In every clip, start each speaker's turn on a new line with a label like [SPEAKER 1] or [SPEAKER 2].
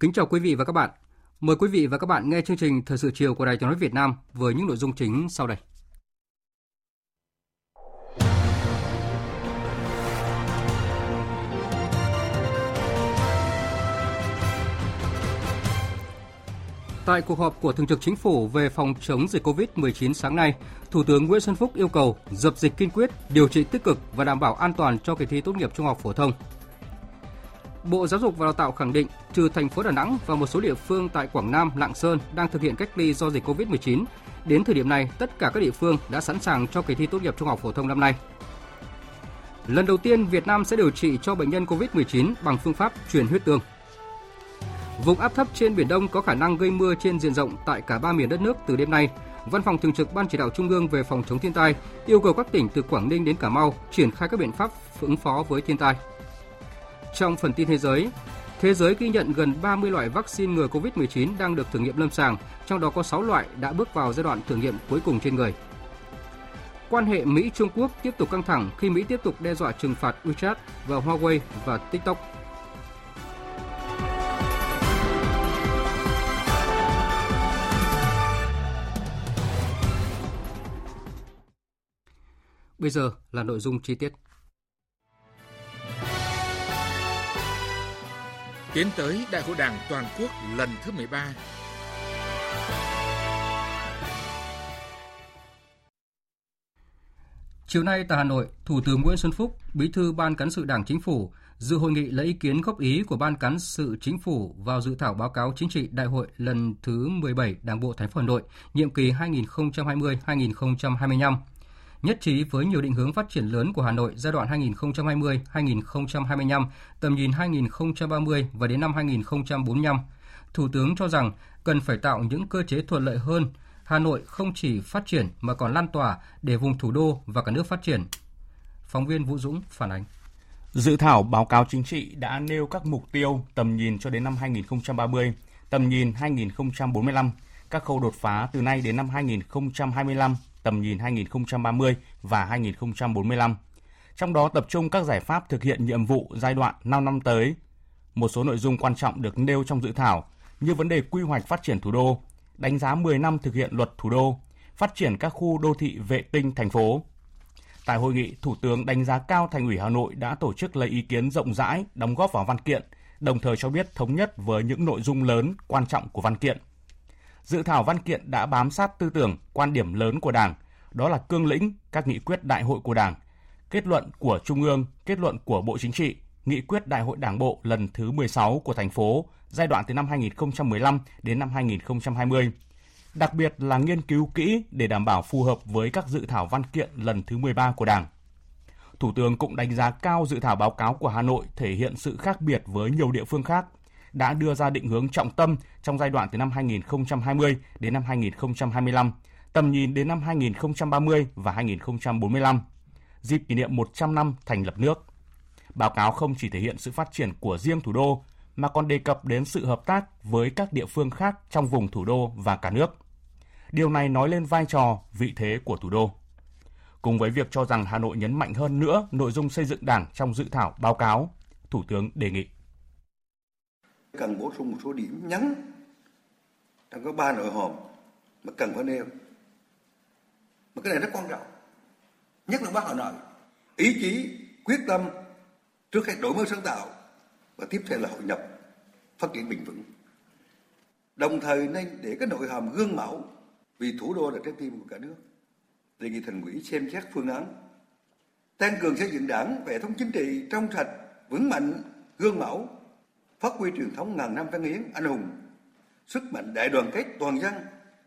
[SPEAKER 1] Kính chào quý vị và các bạn. Mời quý vị và các bạn nghe chương trình Thời sự chiều của Đài Tiếng nói Việt Nam với những nội dung chính sau đây. Tại cuộc họp của Thường trực Chính phủ về phòng chống dịch COVID-19 sáng nay, Thủ tướng Nguyễn Xuân Phúc yêu cầu dập dịch kiên quyết, điều trị tích cực và đảm bảo an toàn cho kỳ thi tốt nghiệp trung học phổ thông Bộ Giáo dục và Đào tạo khẳng định, trừ thành phố Đà Nẵng và một số địa phương tại Quảng Nam, Lạng Sơn đang thực hiện cách ly do dịch COVID-19, đến thời điểm này, tất cả các địa phương đã sẵn sàng cho kỳ thi tốt nghiệp trung học phổ thông năm nay. Lần đầu tiên, Việt Nam sẽ điều trị cho bệnh nhân COVID-19 bằng phương pháp truyền huyết tương. Vùng áp thấp trên Biển Đông có khả năng gây mưa trên diện rộng tại cả ba miền đất nước từ đêm nay. Văn phòng Thường trực Ban Chỉ đạo Trung ương về phòng chống thiên tai yêu cầu các tỉnh từ Quảng Ninh đến Cà Mau triển khai các biện pháp ứng phó với thiên tai. Trong phần tin thế giới, thế giới ghi nhận gần 30 loại vaccine ngừa COVID-19 đang được thử nghiệm lâm sàng, trong đó có 6 loại đã bước vào giai đoạn thử nghiệm cuối cùng trên người. Quan hệ Mỹ-Trung Quốc tiếp tục căng thẳng khi Mỹ tiếp tục đe dọa trừng phạt WeChat và Huawei và TikTok. Bây giờ là nội dung chi tiết.
[SPEAKER 2] Tiến tới Đại hội Đảng toàn quốc lần thứ 13.
[SPEAKER 1] Chiều nay tại Hà Nội, Thủ tướng Nguyễn Xuân Phúc, Bí thư Ban cán sự Đảng Chính phủ dự hội nghị lấy ý kiến góp ý của Ban cán sự Chính phủ vào dự thảo báo cáo chính trị Đại hội lần thứ 17 Đảng bộ thành phố Hà Nội, nhiệm kỳ 2020-2025 nhất trí với nhiều định hướng phát triển lớn của Hà Nội giai đoạn 2020-2025, tầm nhìn 2030 và đến năm 2045. Thủ tướng cho rằng cần phải tạo những cơ chế thuận lợi hơn Hà Nội không chỉ phát triển mà còn lan tỏa để vùng thủ đô và cả nước phát triển. Phóng viên Vũ Dũng phản ánh.
[SPEAKER 3] Dự thảo báo cáo chính trị đã nêu các mục tiêu tầm nhìn cho đến năm 2030, tầm nhìn 2045, các khâu đột phá từ nay đến năm 2025 tầm nhìn 2030 và 2045. Trong đó tập trung các giải pháp thực hiện nhiệm vụ giai đoạn 5 năm tới. Một số nội dung quan trọng được nêu trong dự thảo như vấn đề quy hoạch phát triển thủ đô, đánh giá 10 năm thực hiện luật thủ đô, phát triển các khu đô thị vệ tinh thành phố. Tại hội nghị, Thủ tướng đánh giá cao Thành ủy Hà Nội đã tổ chức lấy ý kiến rộng rãi, đóng góp vào văn kiện, đồng thời cho biết thống nhất với những nội dung lớn, quan trọng của văn kiện dự thảo văn kiện đã bám sát tư tưởng, quan điểm lớn của Đảng, đó là cương lĩnh, các nghị quyết đại hội của Đảng, kết luận của Trung ương, kết luận của Bộ Chính trị, nghị quyết đại hội Đảng bộ lần thứ 16 của thành phố giai đoạn từ năm 2015 đến năm 2020. Đặc biệt là nghiên cứu kỹ để đảm bảo phù hợp với các dự thảo văn kiện lần thứ 13 của Đảng. Thủ tướng cũng đánh giá cao dự thảo báo cáo của Hà Nội thể hiện sự khác biệt với nhiều địa phương khác đã đưa ra định hướng trọng tâm trong giai đoạn từ năm 2020 đến năm 2025, tầm nhìn đến năm 2030 và 2045, dịp kỷ niệm 100 năm thành lập nước. Báo cáo không chỉ thể hiện sự phát triển của riêng thủ đô mà còn đề cập đến sự hợp tác với các địa phương khác trong vùng thủ đô và cả nước. Điều này nói lên vai trò, vị thế của thủ đô. Cùng với việc cho rằng Hà Nội nhấn mạnh hơn nữa nội dung xây dựng Đảng trong dự thảo báo cáo, Thủ tướng đề nghị
[SPEAKER 4] cần bổ sung một số điểm nhấn trong có ba nội hòm mà cần phải nêu. Mà cái này rất quan trọng nhất là bác hà nội. Ý chí quyết tâm trước hết đổi mới sáng tạo và tiếp theo là hội nhập phát triển bền vững. Đồng thời nên để cái nội hàm gương mẫu vì thủ đô là trái tim của cả nước. Đề nghị thành ủy xem xét phương án
[SPEAKER 5] tăng cường xây dựng đảng, hệ thống chính trị trong sạch, vững mạnh, gương mẫu, phát huy truyền thống ngàn năm văn hiến anh hùng, sức mạnh đại đoàn kết toàn dân,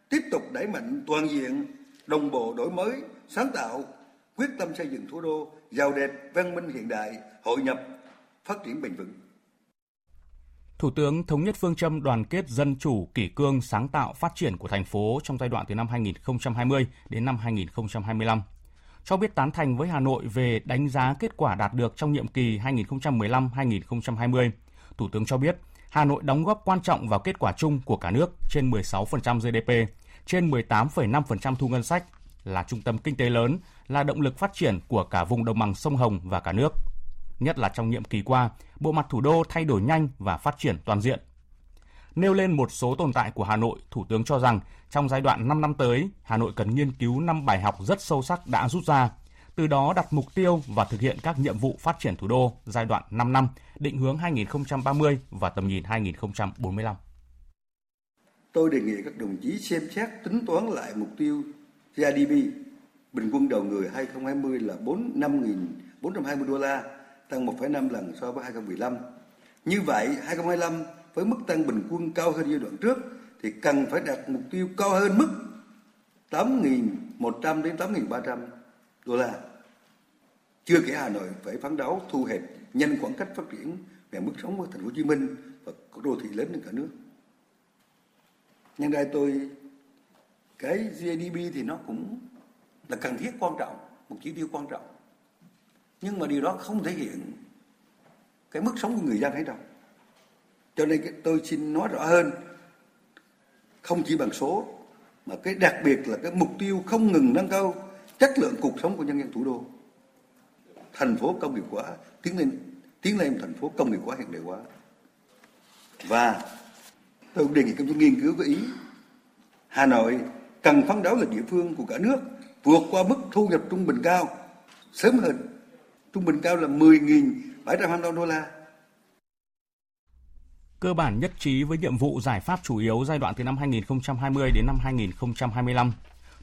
[SPEAKER 5] tiếp tục đẩy mạnh toàn diện, đồng bộ đổi mới, sáng tạo, quyết tâm xây dựng thủ đô giàu đẹp, văn minh hiện đại, hội nhập, phát triển bền vững.
[SPEAKER 3] Thủ tướng thống nhất phương châm đoàn kết dân chủ, kỷ cương, sáng tạo, phát triển của thành phố trong giai đoạn từ năm 2020 đến năm 2025. Cho biết tán thành với Hà Nội về đánh giá kết quả đạt được trong nhiệm kỳ 2015-2020. Thủ tướng cho biết Hà Nội đóng góp quan trọng vào kết quả chung của cả nước trên 16% GDP, trên 18,5% thu ngân sách, là trung tâm kinh tế lớn, là động lực phát triển của cả vùng đồng bằng sông Hồng và cả nước. Nhất là trong nhiệm kỳ qua, bộ mặt thủ đô thay đổi nhanh và phát triển toàn diện. Nêu lên một số tồn tại của Hà Nội, Thủ tướng cho rằng trong giai đoạn 5 năm tới, Hà Nội cần nghiên cứu 5 bài học rất sâu sắc đã rút ra, từ đó đặt mục tiêu và thực hiện các nhiệm vụ phát triển thủ đô giai đoạn 5 năm, định hướng 2030 và tầm nhìn 2045.
[SPEAKER 5] Tôi đề nghị các đồng chí xem xét tính toán lại mục tiêu GDP bình quân đầu người 2020 là 4 5.420 đô la, tăng 1,5 lần so với 2015. Như vậy, 2025 với mức tăng bình quân cao hơn giai đoạn trước thì cần phải đặt mục tiêu cao hơn mức 8.100 đến 8.300 đô la. Chưa kể Hà Nội phải phấn đấu thu hẹp nhanh khoảng cách phát triển về mức sống của thành phố Hồ Chí Minh và các đô thị lớn trên cả nước. Nhân đây tôi cái GDP thì nó cũng là cần thiết quan trọng, một chỉ tiêu quan trọng. Nhưng mà điều đó không thể hiện cái mức sống của người dân hay đâu. Cho nên tôi xin nói rõ hơn, không chỉ bằng số, mà cái đặc biệt là cái mục tiêu không ngừng nâng cao chất lượng cuộc sống của nhân dân thủ đô. Thành phố công nghiệp hóa, tiến lên tiến lên thành phố công nghiệp hóa hiện đại hóa. Và tôi cũng đề nghị công chí nghiên cứu với ý Hà Nội cần phấn đấu là địa phương của cả nước vượt qua mức thu nhập trung bình cao sớm hơn. Trung bình cao là 10.725 đô la
[SPEAKER 3] cơ bản nhất trí với nhiệm vụ giải pháp chủ yếu giai đoạn từ năm 2020 đến năm 2025.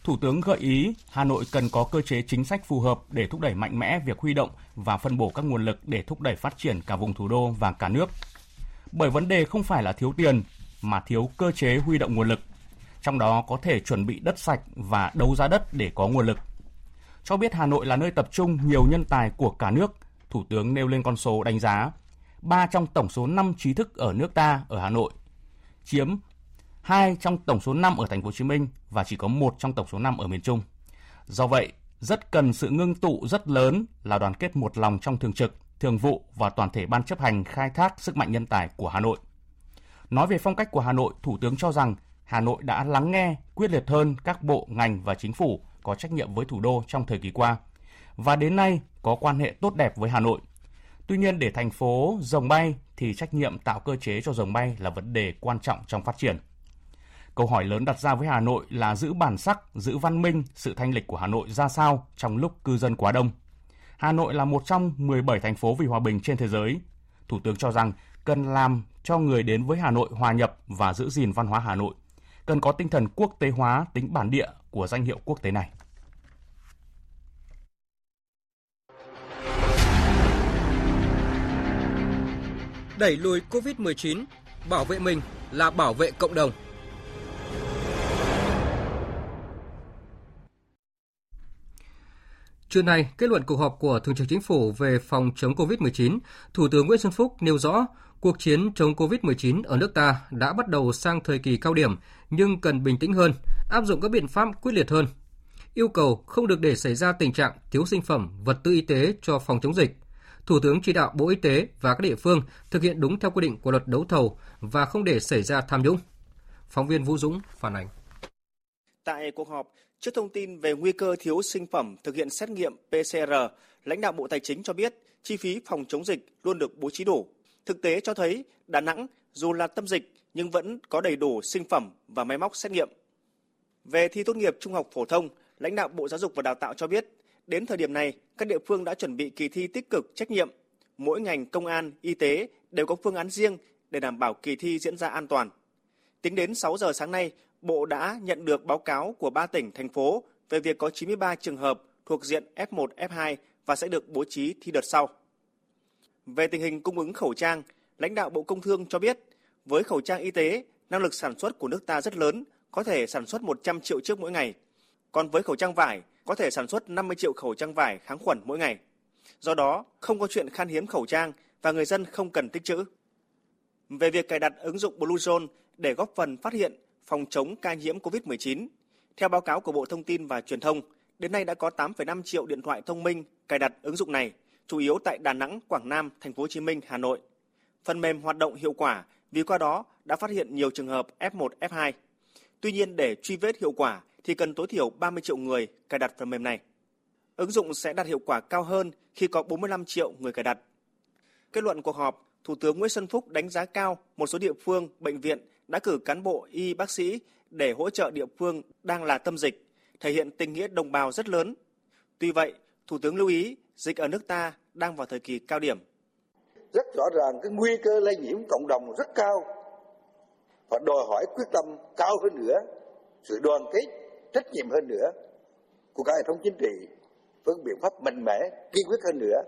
[SPEAKER 3] Thủ tướng gợi ý Hà Nội cần có cơ chế chính sách phù hợp để thúc đẩy mạnh mẽ việc huy động và phân bổ các nguồn lực để thúc đẩy phát triển cả vùng thủ đô và cả nước. Bởi vấn đề không phải là thiếu tiền mà thiếu cơ chế huy động nguồn lực. Trong đó có thể chuẩn bị đất sạch và đấu giá đất để có nguồn lực. Cho biết Hà Nội là nơi tập trung nhiều nhân tài của cả nước, Thủ tướng nêu lên con số đánh giá 3 trong tổng số 5 trí thức ở nước ta ở Hà Nội, chiếm 2 trong tổng số 5 ở thành phố Hồ Chí Minh và chỉ có 1 trong tổng số 5 ở miền Trung. Do vậy, rất cần sự ngưng tụ rất lớn là đoàn kết một lòng trong thường trực, thường vụ và toàn thể ban chấp hành khai thác sức mạnh nhân tài của Hà Nội. Nói về phong cách của Hà Nội, Thủ tướng cho rằng Hà Nội đã lắng nghe quyết liệt hơn các bộ, ngành và chính phủ có trách nhiệm với thủ đô trong thời kỳ qua và đến nay có quan hệ tốt đẹp với Hà Nội Tuy nhiên để thành phố rồng bay thì trách nhiệm tạo cơ chế cho rồng bay là vấn đề quan trọng trong phát triển. Câu hỏi lớn đặt ra với Hà Nội là giữ bản sắc, giữ văn minh, sự thanh lịch của Hà Nội ra sao trong lúc cư dân quá đông. Hà Nội là một trong 17 thành phố vì hòa bình trên thế giới. Thủ tướng cho rằng cần làm cho người đến với Hà Nội hòa nhập và giữ gìn văn hóa Hà Nội. Cần có tinh thần quốc tế hóa tính bản địa của danh hiệu quốc tế này.
[SPEAKER 1] Đẩy lùi Covid-19, bảo vệ mình là bảo vệ cộng đồng. Trưa nay, kết luận cuộc họp của Thường trực Chính phủ về phòng chống COVID-19, Thủ tướng Nguyễn Xuân Phúc nêu rõ cuộc chiến chống COVID-19 ở nước ta đã bắt đầu sang thời kỳ cao điểm nhưng cần bình tĩnh hơn, áp dụng các biện pháp quyết liệt hơn. Yêu cầu không được để xảy ra tình trạng thiếu sinh phẩm, vật tư y tế cho phòng chống dịch – Thủ tướng chỉ đạo Bộ Y tế và các địa phương thực hiện đúng theo quy định của luật đấu thầu và không để xảy ra tham nhũng. Phóng viên Vũ Dũng phản ánh.
[SPEAKER 6] Tại cuộc họp, trước thông tin về nguy cơ thiếu sinh phẩm thực hiện xét nghiệm PCR, lãnh đạo Bộ Tài chính cho biết chi phí phòng chống dịch luôn được bố trí đủ. Thực tế cho thấy Đà Nẵng dù là tâm dịch nhưng vẫn có đầy đủ sinh phẩm và máy móc xét nghiệm. Về thi tốt nghiệp trung học phổ thông, lãnh đạo Bộ Giáo dục và Đào tạo cho biết Đến thời điểm này, các địa phương đã chuẩn bị kỳ thi tích cực trách nhiệm. Mỗi ngành công an, y tế đều có phương án riêng để đảm bảo kỳ thi diễn ra an toàn. Tính đến 6 giờ sáng nay, Bộ đã nhận được báo cáo của 3 tỉnh, thành phố về việc có 93 trường hợp thuộc diện F1, F2 và sẽ được bố trí thi đợt sau. Về tình hình cung ứng khẩu trang, lãnh đạo Bộ Công Thương cho biết, với khẩu trang y tế, năng lực sản xuất của nước ta rất lớn, có thể sản xuất 100 triệu chiếc mỗi ngày. Còn với khẩu trang vải, có thể sản xuất 50 triệu khẩu trang vải kháng khuẩn mỗi ngày. Do đó, không có chuyện khan hiếm khẩu trang và người dân không cần tích trữ. Về việc cài đặt ứng dụng Bluezone để góp phần phát hiện, phòng chống ca nhiễm COVID-19, theo báo cáo của Bộ Thông tin và Truyền thông, đến nay đã có 8,5 triệu điện thoại thông minh cài đặt ứng dụng này, chủ yếu tại Đà Nẵng, Quảng Nam, Thành phố Hồ Chí Minh, Hà Nội. Phần mềm hoạt động hiệu quả vì qua đó đã phát hiện nhiều trường hợp F1, F2. Tuy nhiên để truy vết hiệu quả thì cần tối thiểu 30 triệu người cài đặt phần mềm này. Ứng dụng sẽ đạt hiệu quả cao hơn khi có 45 triệu người cài đặt. Kết luận cuộc họp, Thủ tướng Nguyễn Xuân Phúc đánh giá cao một số địa phương, bệnh viện đã cử cán bộ y bác sĩ để hỗ trợ địa phương đang là tâm dịch, thể hiện tình nghĩa đồng bào rất lớn. Tuy vậy, Thủ tướng lưu ý dịch ở nước ta đang vào thời kỳ cao điểm.
[SPEAKER 4] Rất rõ ràng cái nguy cơ lây nhiễm cộng đồng rất cao và đòi hỏi quyết tâm cao hơn nữa, sự đoàn kết, trách nhiệm hơn nữa của cả hệ thống chính trị với biện pháp mạnh mẽ, kiên quyết hơn nữa,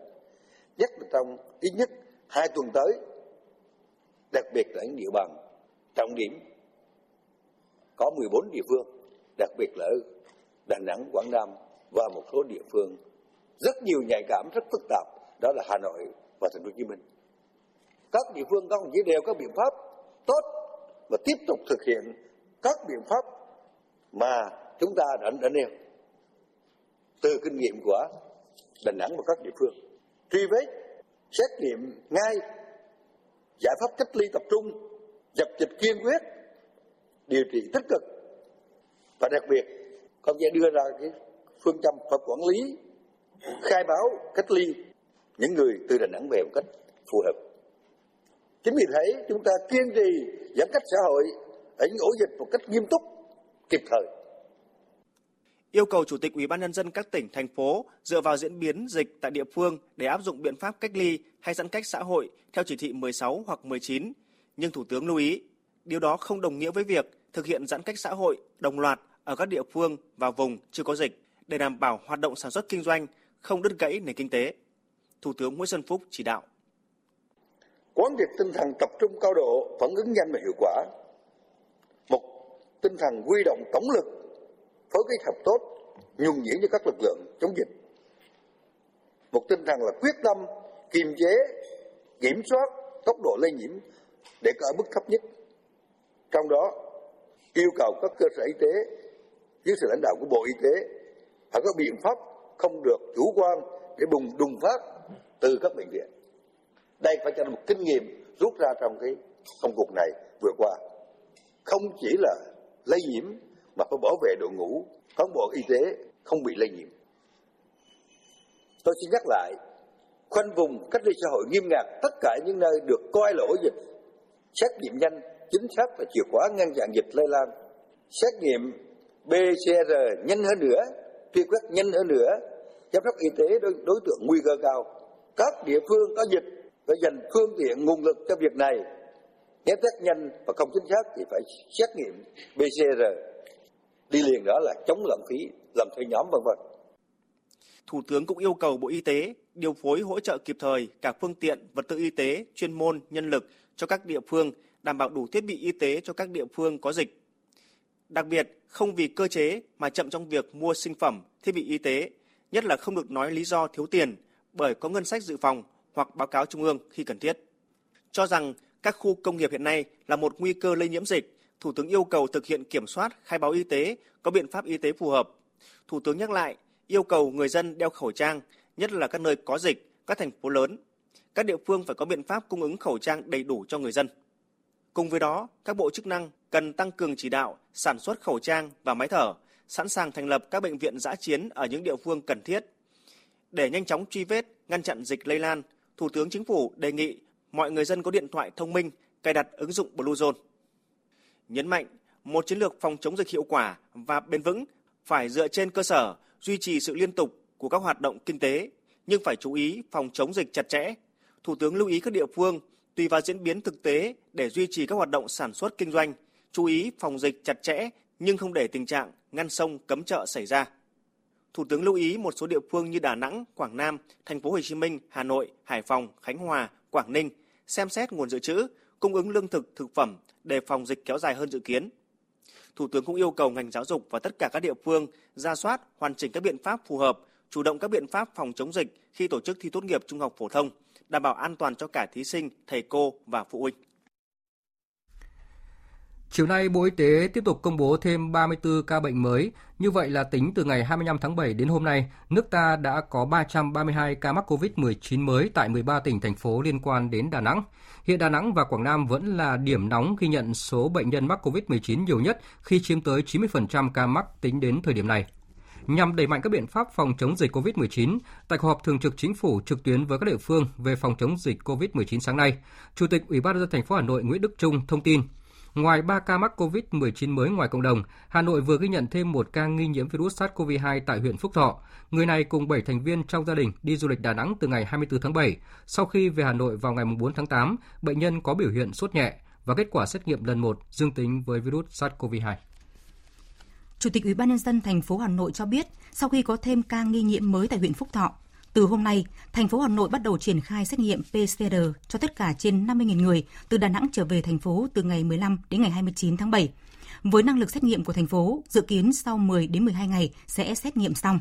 [SPEAKER 4] nhất là trong ít nhất hai tuần tới, đặc biệt là những địa bàn trọng điểm có 14 địa phương, đặc biệt là ở Đà Nẵng, Quảng Nam và một số địa phương rất nhiều nhạy cảm rất phức tạp, đó là Hà Nội và Thành phố Hồ Chí Minh. Các địa phương các đồng chí đều có biện pháp tốt và tiếp tục thực hiện các biện pháp mà chúng ta đã, đã nêu từ kinh nghiệm của Đà Nẵng và các địa phương. Truy vết, xét nghiệm ngay, giải pháp cách ly tập trung, dập dịch kiên quyết, điều trị tích cực và đặc biệt công sẽ đưa ra cái phương châm và quản lý khai báo cách ly những người từ Đà Nẵng về một cách phù hợp. Chính vì thế chúng ta kiên trì giãn cách xã hội ở những ổ dịch một cách nghiêm túc, kịp thời.
[SPEAKER 6] Yêu cầu Chủ tịch Ủy ban nhân dân các tỉnh thành phố dựa vào diễn biến dịch tại địa phương để áp dụng biện pháp cách ly hay giãn cách xã hội theo chỉ thị 16 hoặc 19, nhưng Thủ tướng lưu ý, điều đó không đồng nghĩa với việc thực hiện giãn cách xã hội đồng loạt ở các địa phương và vùng chưa có dịch để đảm bảo hoạt động sản xuất kinh doanh không đứt gãy nền kinh tế. Thủ tướng Nguyễn Xuân Phúc chỉ đạo.
[SPEAKER 4] Quán triệt tinh thần tập trung cao độ, phản ứng nhanh và hiệu quả. Một tinh thần huy động tổng lực, phối kết hợp tốt, nhuần nhuyễn cho các lực lượng chống dịch. Một tinh thần là quyết tâm kiềm chế, kiểm soát tốc độ lây nhiễm để ở mức thấp nhất. Trong đó yêu cầu các cơ sở y tế dưới sự lãnh đạo của Bộ Y tế phải có biện pháp không được chủ quan để bùng đùng phát từ các bệnh viện. Đây phải cho một kinh nghiệm rút ra trong cái công cuộc này vừa qua. Không chỉ là lây nhiễm mà phải bảo vệ đội ngũ cán bộ y tế không bị lây nhiễm. Tôi xin nhắc lại, khoanh vùng cách ly xã hội nghiêm ngặt tất cả những nơi được coi là ổ dịch, xét nghiệm nhanh, chính xác và chìa khóa ngăn chặn dịch lây lan. Xét nghiệm PCR nhanh hơn nữa, truy quét nhanh hơn nữa, giám sát y tế đối, đối tượng nguy cơ cao. Các địa phương có dịch phải dành phương tiện nguồn lực cho việc này. Nếu test nhanh và không chính xác thì phải xét nghiệm PCR. Đi liền đó là chống lãng phí, làm thuê nhóm vân vân.
[SPEAKER 6] Thủ tướng cũng yêu cầu Bộ Y tế điều phối hỗ trợ kịp thời cả phương tiện, vật tư y tế, chuyên môn, nhân lực cho các địa phương, đảm bảo đủ thiết bị y tế cho các địa phương có dịch. Đặc biệt, không vì cơ chế mà chậm trong việc mua sinh phẩm, thiết bị y tế, nhất là không được nói lý do thiếu tiền bởi có ngân sách dự phòng hoặc báo cáo trung ương khi cần thiết. Cho rằng các khu công nghiệp hiện nay là một nguy cơ lây nhiễm dịch, Thủ tướng yêu cầu thực hiện kiểm soát, khai báo y tế, có biện pháp y tế phù hợp. Thủ tướng nhắc lại, yêu cầu người dân đeo khẩu trang, nhất là các nơi có dịch, các thành phố lớn. Các địa phương phải có biện pháp cung ứng khẩu trang đầy đủ cho người dân. Cùng với đó, các bộ chức năng cần tăng cường chỉ đạo sản xuất khẩu trang và máy thở, sẵn sàng thành lập các bệnh viện giã chiến ở những địa phương cần thiết. Để nhanh chóng truy vết, ngăn chặn dịch lây lan, Thủ tướng Chính phủ đề nghị mọi người dân có điện thoại thông minh cài đặt ứng dụng Bluezone. Nhấn mạnh, một chiến lược phòng chống dịch hiệu quả và bền vững phải dựa trên cơ sở duy trì sự liên tục của các hoạt động kinh tế, nhưng phải chú ý phòng chống dịch chặt chẽ. Thủ tướng lưu ý các địa phương tùy vào diễn biến thực tế để duy trì các hoạt động sản xuất kinh doanh, chú ý phòng dịch chặt chẽ nhưng không để tình trạng ngăn sông cấm chợ xảy ra. Thủ tướng lưu ý một số địa phương như Đà Nẵng, Quảng Nam, Thành phố Hồ Chí Minh, Hà Nội, Hải Phòng, Khánh Hòa, Quảng Ninh xem xét nguồn dự trữ, cung ứng lương thực, thực phẩm để phòng dịch kéo dài hơn dự kiến. Thủ tướng cũng yêu cầu ngành giáo dục và tất cả các địa phương ra soát, hoàn chỉnh các biện pháp phù hợp, chủ động các biện pháp phòng chống dịch khi tổ chức thi tốt nghiệp trung học phổ thông, đảm bảo an toàn cho cả thí sinh, thầy cô và phụ huynh.
[SPEAKER 1] Chiều nay, Bộ Y tế tiếp tục công bố thêm 34 ca bệnh mới. Như vậy là tính từ ngày 25 tháng 7 đến hôm nay, nước ta đã có 332 ca mắc COVID-19 mới tại 13 tỉnh, thành phố liên quan đến Đà Nẵng. Hiện Đà Nẵng và Quảng Nam vẫn là điểm nóng ghi nhận số bệnh nhân mắc COVID-19 nhiều nhất khi chiếm tới 90% ca mắc tính đến thời điểm này. Nhằm đẩy mạnh các biện pháp phòng chống dịch COVID-19, tại cuộc họp thường trực chính phủ trực tuyến với các địa phương về phòng chống dịch COVID-19 sáng nay, Chủ tịch Ủy ban nhân dân thành phố Hà Nội Nguyễn Đức Trung thông tin Ngoài 3 ca mắc COVID-19 mới ngoài cộng đồng, Hà Nội vừa ghi nhận thêm một ca nghi nhiễm virus SARS-CoV-2 tại huyện Phúc Thọ. Người này cùng 7 thành viên trong gia đình đi du lịch Đà Nẵng từ ngày 24 tháng 7. Sau khi về Hà Nội vào ngày 4 tháng 8, bệnh nhân có biểu hiện sốt nhẹ và kết quả xét nghiệm lần 1 dương tính với virus SARS-CoV-2.
[SPEAKER 7] Chủ tịch Ủy ban nhân dân thành phố Hà Nội cho biết, sau khi có thêm ca nghi nhiễm mới tại huyện Phúc Thọ, từ hôm nay, thành phố Hà Nội bắt đầu triển khai xét nghiệm PCR cho tất cả trên 50.000 người từ Đà Nẵng trở về thành phố từ ngày 15 đến ngày 29 tháng 7. Với năng lực xét nghiệm của thành phố, dự kiến sau 10 đến 12 ngày sẽ xét nghiệm xong.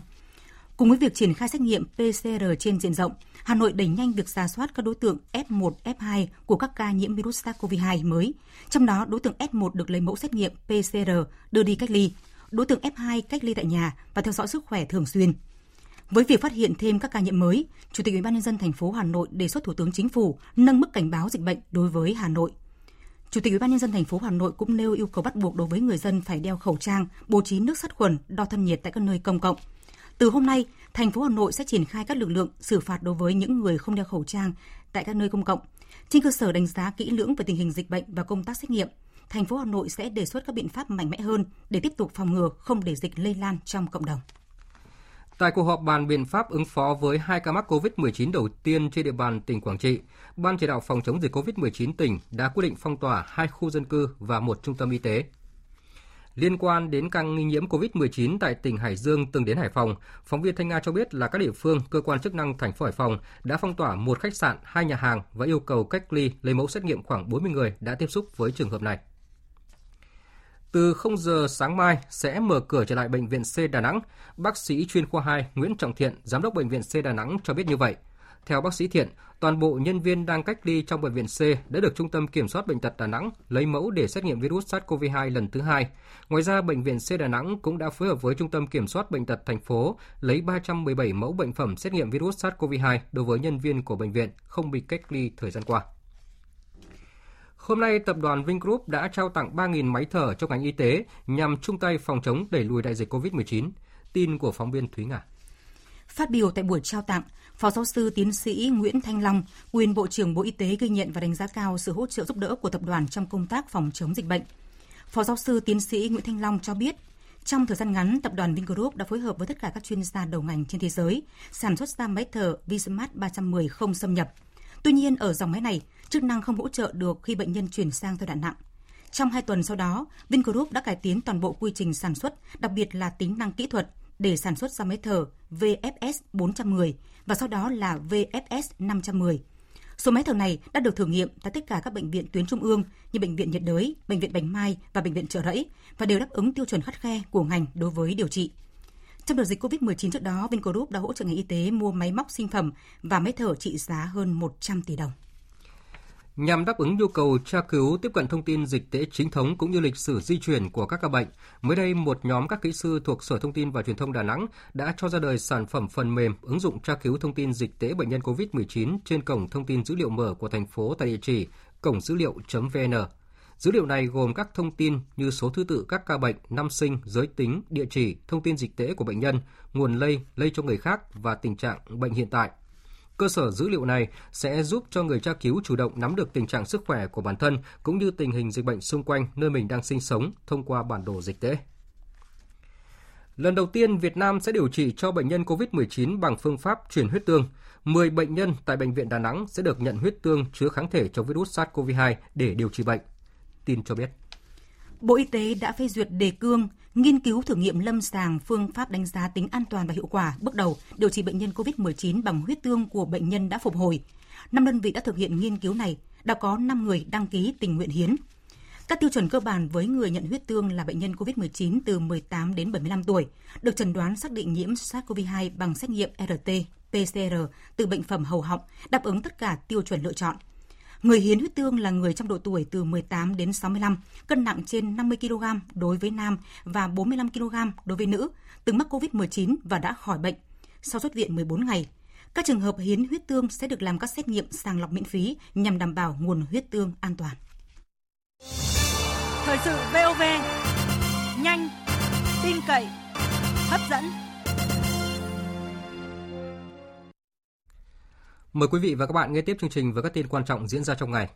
[SPEAKER 7] Cùng với việc triển khai xét nghiệm PCR trên diện rộng, Hà Nội đẩy nhanh việc ra soát các đối tượng F1, F2 của các ca nhiễm virus SARS-CoV-2 mới. Trong đó, đối tượng F1 được lấy mẫu xét nghiệm PCR đưa đi cách ly, đối tượng F2 cách ly tại nhà và theo dõi sức khỏe thường xuyên. Với việc phát hiện thêm các ca nhiễm mới, Chủ tịch Ủy ban nhân dân thành phố Hà Nội đề xuất Thủ tướng Chính phủ nâng mức cảnh báo dịch bệnh đối với Hà Nội. Chủ tịch Ủy ban nhân dân thành phố Hà Nội cũng nêu yêu cầu bắt buộc đối với người dân phải đeo khẩu trang, bố trí nước sát khuẩn, đo thân nhiệt tại các nơi công cộng. Từ hôm nay, thành phố Hà Nội sẽ triển khai các lực lượng xử phạt đối với những người không đeo khẩu trang tại các nơi công cộng. Trên cơ sở đánh giá kỹ lưỡng về tình hình dịch bệnh và công tác xét nghiệm, thành phố Hà Nội sẽ đề xuất các biện pháp mạnh mẽ hơn để tiếp tục phòng ngừa không để dịch lây lan trong cộng đồng.
[SPEAKER 1] Tại cuộc họp bàn biện pháp ứng phó với hai ca mắc COVID-19 đầu tiên trên địa bàn tỉnh Quảng Trị, Ban chỉ đạo phòng chống dịch COVID-19 tỉnh đã quyết định phong tỏa hai khu dân cư và một trung tâm y tế. Liên quan đến ca nghi nhiễm COVID-19 tại tỉnh Hải Dương từng đến Hải Phòng, phóng viên Thanh Nga cho biết là các địa phương, cơ quan chức năng thành phố Hải Phòng đã phong tỏa một khách sạn, hai nhà hàng và yêu cầu cách ly lấy mẫu xét nghiệm khoảng 40 người đã tiếp xúc với trường hợp này. Từ 0 giờ sáng mai sẽ mở cửa trở lại Bệnh viện C Đà Nẵng. Bác sĩ chuyên khoa 2 Nguyễn Trọng Thiện, Giám đốc Bệnh viện C Đà Nẵng cho biết như vậy. Theo bác sĩ Thiện, toàn bộ nhân viên đang cách ly trong Bệnh viện C đã được Trung tâm Kiểm soát Bệnh tật Đà Nẵng lấy mẫu để xét nghiệm virus SARS-CoV-2 lần thứ hai. Ngoài ra, Bệnh viện C Đà Nẵng cũng đã phối hợp với Trung tâm Kiểm soát Bệnh tật thành phố lấy 317 mẫu bệnh phẩm xét nghiệm virus SARS-CoV-2 đối với nhân viên của bệnh viện không bị cách ly thời gian qua. Hôm nay, tập đoàn Vingroup đã trao tặng 3.000 máy thở cho ngành y tế nhằm chung tay phòng chống đẩy lùi đại dịch COVID-19. Tin của phóng viên Thúy Ngà.
[SPEAKER 7] Phát biểu tại buổi trao tặng, Phó giáo sư tiến sĩ Nguyễn Thanh Long, quyền Bộ trưởng Bộ Y tế ghi nhận và đánh giá cao sự hỗ trợ giúp đỡ của tập đoàn trong công tác phòng chống dịch bệnh. Phó giáo sư tiến sĩ Nguyễn Thanh Long cho biết, trong thời gian ngắn, tập đoàn Vingroup đã phối hợp với tất cả các chuyên gia đầu ngành trên thế giới sản xuất ra máy thở Vismart 310 không xâm nhập. Tuy nhiên, ở dòng máy này, chức năng không hỗ trợ được khi bệnh nhân chuyển sang giai đoạn nặng. Trong hai tuần sau đó, Vingroup đã cải tiến toàn bộ quy trình sản xuất, đặc biệt là tính năng kỹ thuật để sản xuất ra máy thở VFS 410 và sau đó là VFS 510. Số máy thở này đã được thử nghiệm tại tất cả các bệnh viện tuyến trung ương như bệnh viện nhiệt đới, bệnh viện Bạch Mai và bệnh viện Trợ Rẫy và đều đáp ứng tiêu chuẩn khắt khe của ngành đối với điều trị. Trong đợt dịch COVID-19 trước đó, Vingroup đã hỗ trợ ngành y tế mua máy móc sinh phẩm và máy thở trị giá hơn 100 tỷ đồng.
[SPEAKER 1] Nhằm đáp ứng nhu cầu tra cứu tiếp cận thông tin dịch tễ chính thống cũng như lịch sử di chuyển của các ca bệnh, mới đây một nhóm các kỹ sư thuộc Sở Thông tin và Truyền thông Đà Nẵng đã cho ra đời sản phẩm phần mềm ứng dụng tra cứu thông tin dịch tễ bệnh nhân COVID-19 trên cổng thông tin dữ liệu mở của thành phố tại địa chỉ cổng dữ liệu.vn. Dữ liệu này gồm các thông tin như số thứ tự các ca bệnh, năm sinh, giới tính, địa chỉ, thông tin dịch tễ của bệnh nhân, nguồn lây, lây cho người khác và tình trạng bệnh hiện tại. Cơ sở dữ liệu này sẽ giúp cho người tra cứu chủ động nắm được tình trạng sức khỏe của bản thân cũng như tình hình dịch bệnh xung quanh nơi mình đang sinh sống thông qua bản đồ dịch tễ. Lần đầu tiên, Việt Nam sẽ điều trị cho bệnh nhân COVID-19 bằng phương pháp truyền huyết tương. 10 bệnh nhân tại Bệnh viện Đà Nẵng sẽ được nhận huyết tương chứa kháng thể chống virus SARS-CoV-2 để điều trị bệnh. Tin cho biết.
[SPEAKER 7] Bộ Y tế đã phê duyệt đề cương nghiên cứu thử nghiệm lâm sàng phương pháp đánh giá tính an toàn và hiệu quả bước đầu điều trị bệnh nhân COVID-19 bằng huyết tương của bệnh nhân đã phục hồi. Năm đơn vị đã thực hiện nghiên cứu này, đã có 5 người đăng ký tình nguyện hiến. Các tiêu chuẩn cơ bản với người nhận huyết tương là bệnh nhân COVID-19 từ 18 đến 75 tuổi, được chẩn đoán xác định nhiễm SARS-CoV-2 bằng xét nghiệm RT, PCR từ bệnh phẩm hầu họng, đáp ứng tất cả tiêu chuẩn lựa chọn. Người hiến huyết tương là người trong độ tuổi từ 18 đến 65, cân nặng trên 50 kg đối với nam và 45 kg đối với nữ, từng mắc COVID-19 và đã khỏi bệnh. Sau xuất viện 14 ngày, các trường hợp hiến huyết tương sẽ được làm các xét nghiệm sàng lọc miễn phí nhằm đảm bảo nguồn huyết tương an toàn.
[SPEAKER 8] Thời sự VOV, nhanh, tin cậy, hấp dẫn.
[SPEAKER 1] Mời quý vị và các bạn nghe tiếp chương trình với các tin quan trọng diễn ra trong ngày.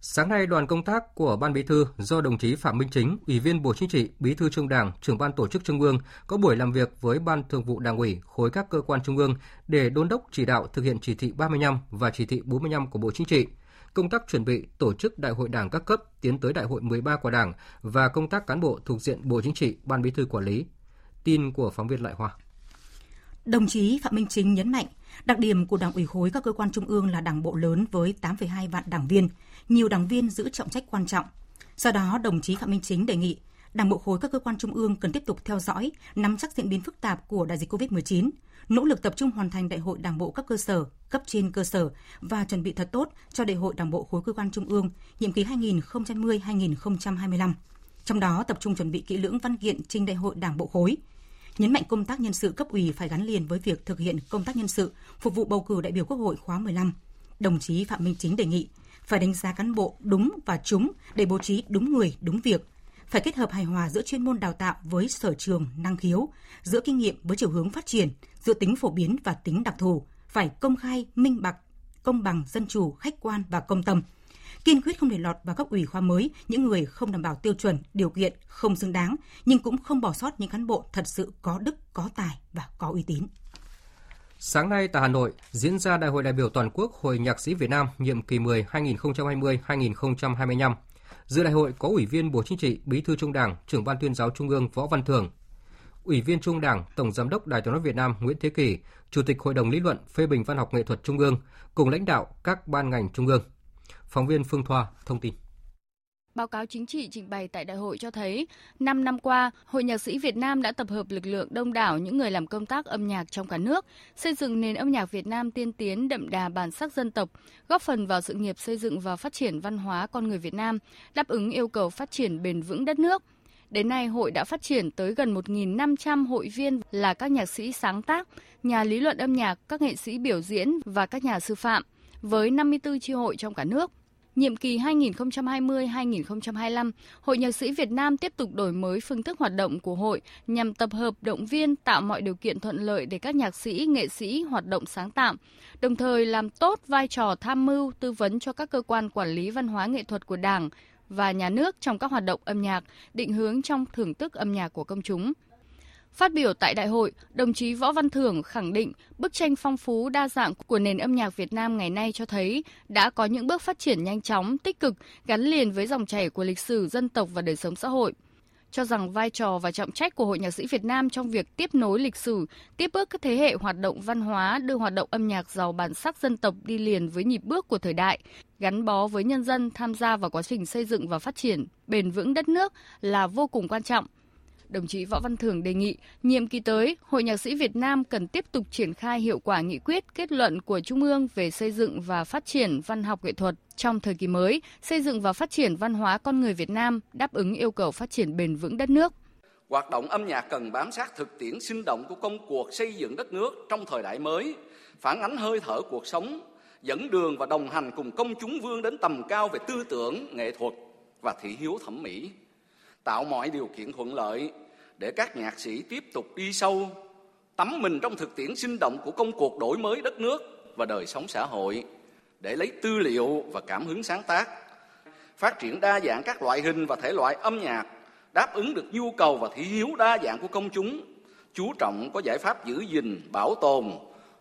[SPEAKER 1] Sáng nay, đoàn công tác của Ban Bí thư do đồng chí Phạm Minh Chính, Ủy viên Bộ Chính trị, Bí thư Trung Đảng, trưởng ban tổ chức Trung ương có buổi làm việc với Ban Thường vụ Đảng ủy, khối các cơ quan Trung ương để đôn đốc chỉ đạo thực hiện chỉ thị 35 và chỉ thị 45 của Bộ Chính trị, công tác chuẩn bị tổ chức Đại hội Đảng các cấp tiến tới Đại hội 13 của Đảng và công tác cán bộ thuộc diện Bộ Chính trị, Ban Bí thư quản lý. Tin của phóng viên Lại Hoa.
[SPEAKER 7] Đồng chí Phạm Minh Chính nhấn mạnh, đặc điểm của Đảng ủy khối các cơ quan trung ương là đảng bộ lớn với 8,2 vạn đảng viên, nhiều đảng viên giữ trọng trách quan trọng. Do đó, đồng chí Phạm Minh Chính đề nghị Đảng bộ khối các cơ quan trung ương cần tiếp tục theo dõi, nắm chắc diễn biến phức tạp của đại dịch COVID-19, nỗ lực tập trung hoàn thành đại hội đảng bộ các cơ sở, cấp trên cơ sở và chuẩn bị thật tốt cho đại hội đảng bộ khối cơ quan trung ương nhiệm kỳ 2020-2025. Trong đó tập trung chuẩn bị kỹ lưỡng văn kiện trình đại hội đảng bộ khối, nhấn mạnh công tác nhân sự cấp ủy phải gắn liền với việc thực hiện công tác nhân sự phục vụ bầu cử đại biểu Quốc hội khóa 15. Đồng chí Phạm Minh Chính đề nghị phải đánh giá cán bộ đúng và trúng để bố trí đúng người, đúng việc, phải kết hợp hài hòa giữa chuyên môn đào tạo với sở trường, năng khiếu, giữa kinh nghiệm với chiều hướng phát triển, giữa tính phổ biến và tính đặc thù, phải công khai, minh bạch, công bằng, dân chủ, khách quan và công tâm. Kiên quyết không để lọt vào các ủy khoa mới những người không đảm bảo tiêu chuẩn, điều kiện, không xứng đáng, nhưng cũng không bỏ sót những cán bộ thật sự có đức, có tài và có uy tín.
[SPEAKER 1] Sáng nay tại Hà Nội diễn ra Đại hội đại biểu toàn quốc Hội Nhạc sĩ Việt Nam nhiệm kỳ 10 2020-2025. Dự đại hội có Ủy viên Bộ Chính trị, Bí thư Trung Đảng, Trưởng ban Tuyên giáo Trung ương Võ Văn Thưởng, Ủy viên Trung Đảng, Tổng Giám đốc Đài tiếng nói Việt Nam Nguyễn Thế Kỳ, Chủ tịch Hội đồng lý luận phê bình văn học nghệ thuật Trung ương cùng lãnh đạo các ban ngành Trung ương. Phóng viên Phương Thoa thông tin.
[SPEAKER 9] Báo cáo chính trị trình bày tại đại hội cho thấy, 5 năm qua, Hội Nhạc sĩ Việt Nam đã tập hợp lực lượng đông đảo những người làm công tác âm nhạc trong cả nước, xây dựng nền âm nhạc Việt Nam tiên tiến đậm đà bản sắc dân tộc, góp phần vào sự nghiệp xây dựng và phát triển văn hóa con người Việt Nam, đáp ứng yêu cầu phát triển bền vững đất nước. Đến nay, hội đã phát triển tới gần 1.500 hội viên là các nhạc sĩ sáng tác, nhà lý luận âm nhạc, các nghệ sĩ biểu diễn và các nhà sư phạm, với 54 chi hội trong cả nước. Nhiệm kỳ 2020-2025, Hội Nhạc sĩ Việt Nam tiếp tục đổi mới phương thức hoạt động của hội nhằm tập hợp động viên tạo mọi điều kiện thuận lợi để các nhạc sĩ, nghệ sĩ hoạt động sáng tạo, đồng thời làm tốt vai trò tham mưu, tư vấn cho các cơ quan quản lý văn hóa nghệ thuật của Đảng và nhà nước trong các hoạt động âm nhạc, định hướng trong thưởng thức âm nhạc của công chúng. Phát biểu tại đại hội, đồng chí Võ Văn Thưởng khẳng định bức tranh phong phú đa dạng của nền âm nhạc Việt Nam ngày nay cho thấy đã có những bước phát triển nhanh chóng, tích cực, gắn liền với dòng chảy của lịch sử dân tộc và đời sống xã hội. Cho rằng vai trò và trọng trách của Hội Nhạc sĩ Việt Nam trong việc tiếp nối lịch sử, tiếp bước các thế hệ hoạt động văn hóa, đưa hoạt động âm nhạc giàu bản sắc dân tộc đi liền với nhịp bước của thời đại, gắn bó với nhân dân tham gia vào quá trình xây dựng và phát triển bền vững đất nước là vô cùng quan trọng – đồng chí Võ Văn Thưởng đề nghị nhiệm kỳ tới, Hội Nhạc sĩ Việt Nam cần tiếp tục triển khai hiệu quả nghị quyết kết luận của Trung ương về xây dựng và phát triển văn học nghệ thuật trong thời kỳ mới, xây dựng và phát triển văn hóa con người Việt Nam đáp ứng yêu cầu phát triển bền vững đất nước.
[SPEAKER 10] Hoạt động âm nhạc cần bám sát thực tiễn sinh động của công cuộc xây dựng đất nước trong thời đại mới, phản ánh hơi thở cuộc sống, dẫn đường và đồng hành cùng công chúng vươn đến tầm cao về tư tưởng, nghệ thuật và thị hiếu thẩm mỹ tạo mọi điều kiện thuận lợi để các nhạc sĩ tiếp tục đi sâu, tắm mình trong thực tiễn sinh động của công cuộc đổi mới đất nước và đời sống xã hội, để lấy tư liệu và cảm hứng sáng tác, phát triển đa dạng các loại hình và thể loại âm nhạc, đáp ứng được nhu cầu và thị hiếu đa dạng của công chúng, chú trọng có giải pháp giữ gìn, bảo tồn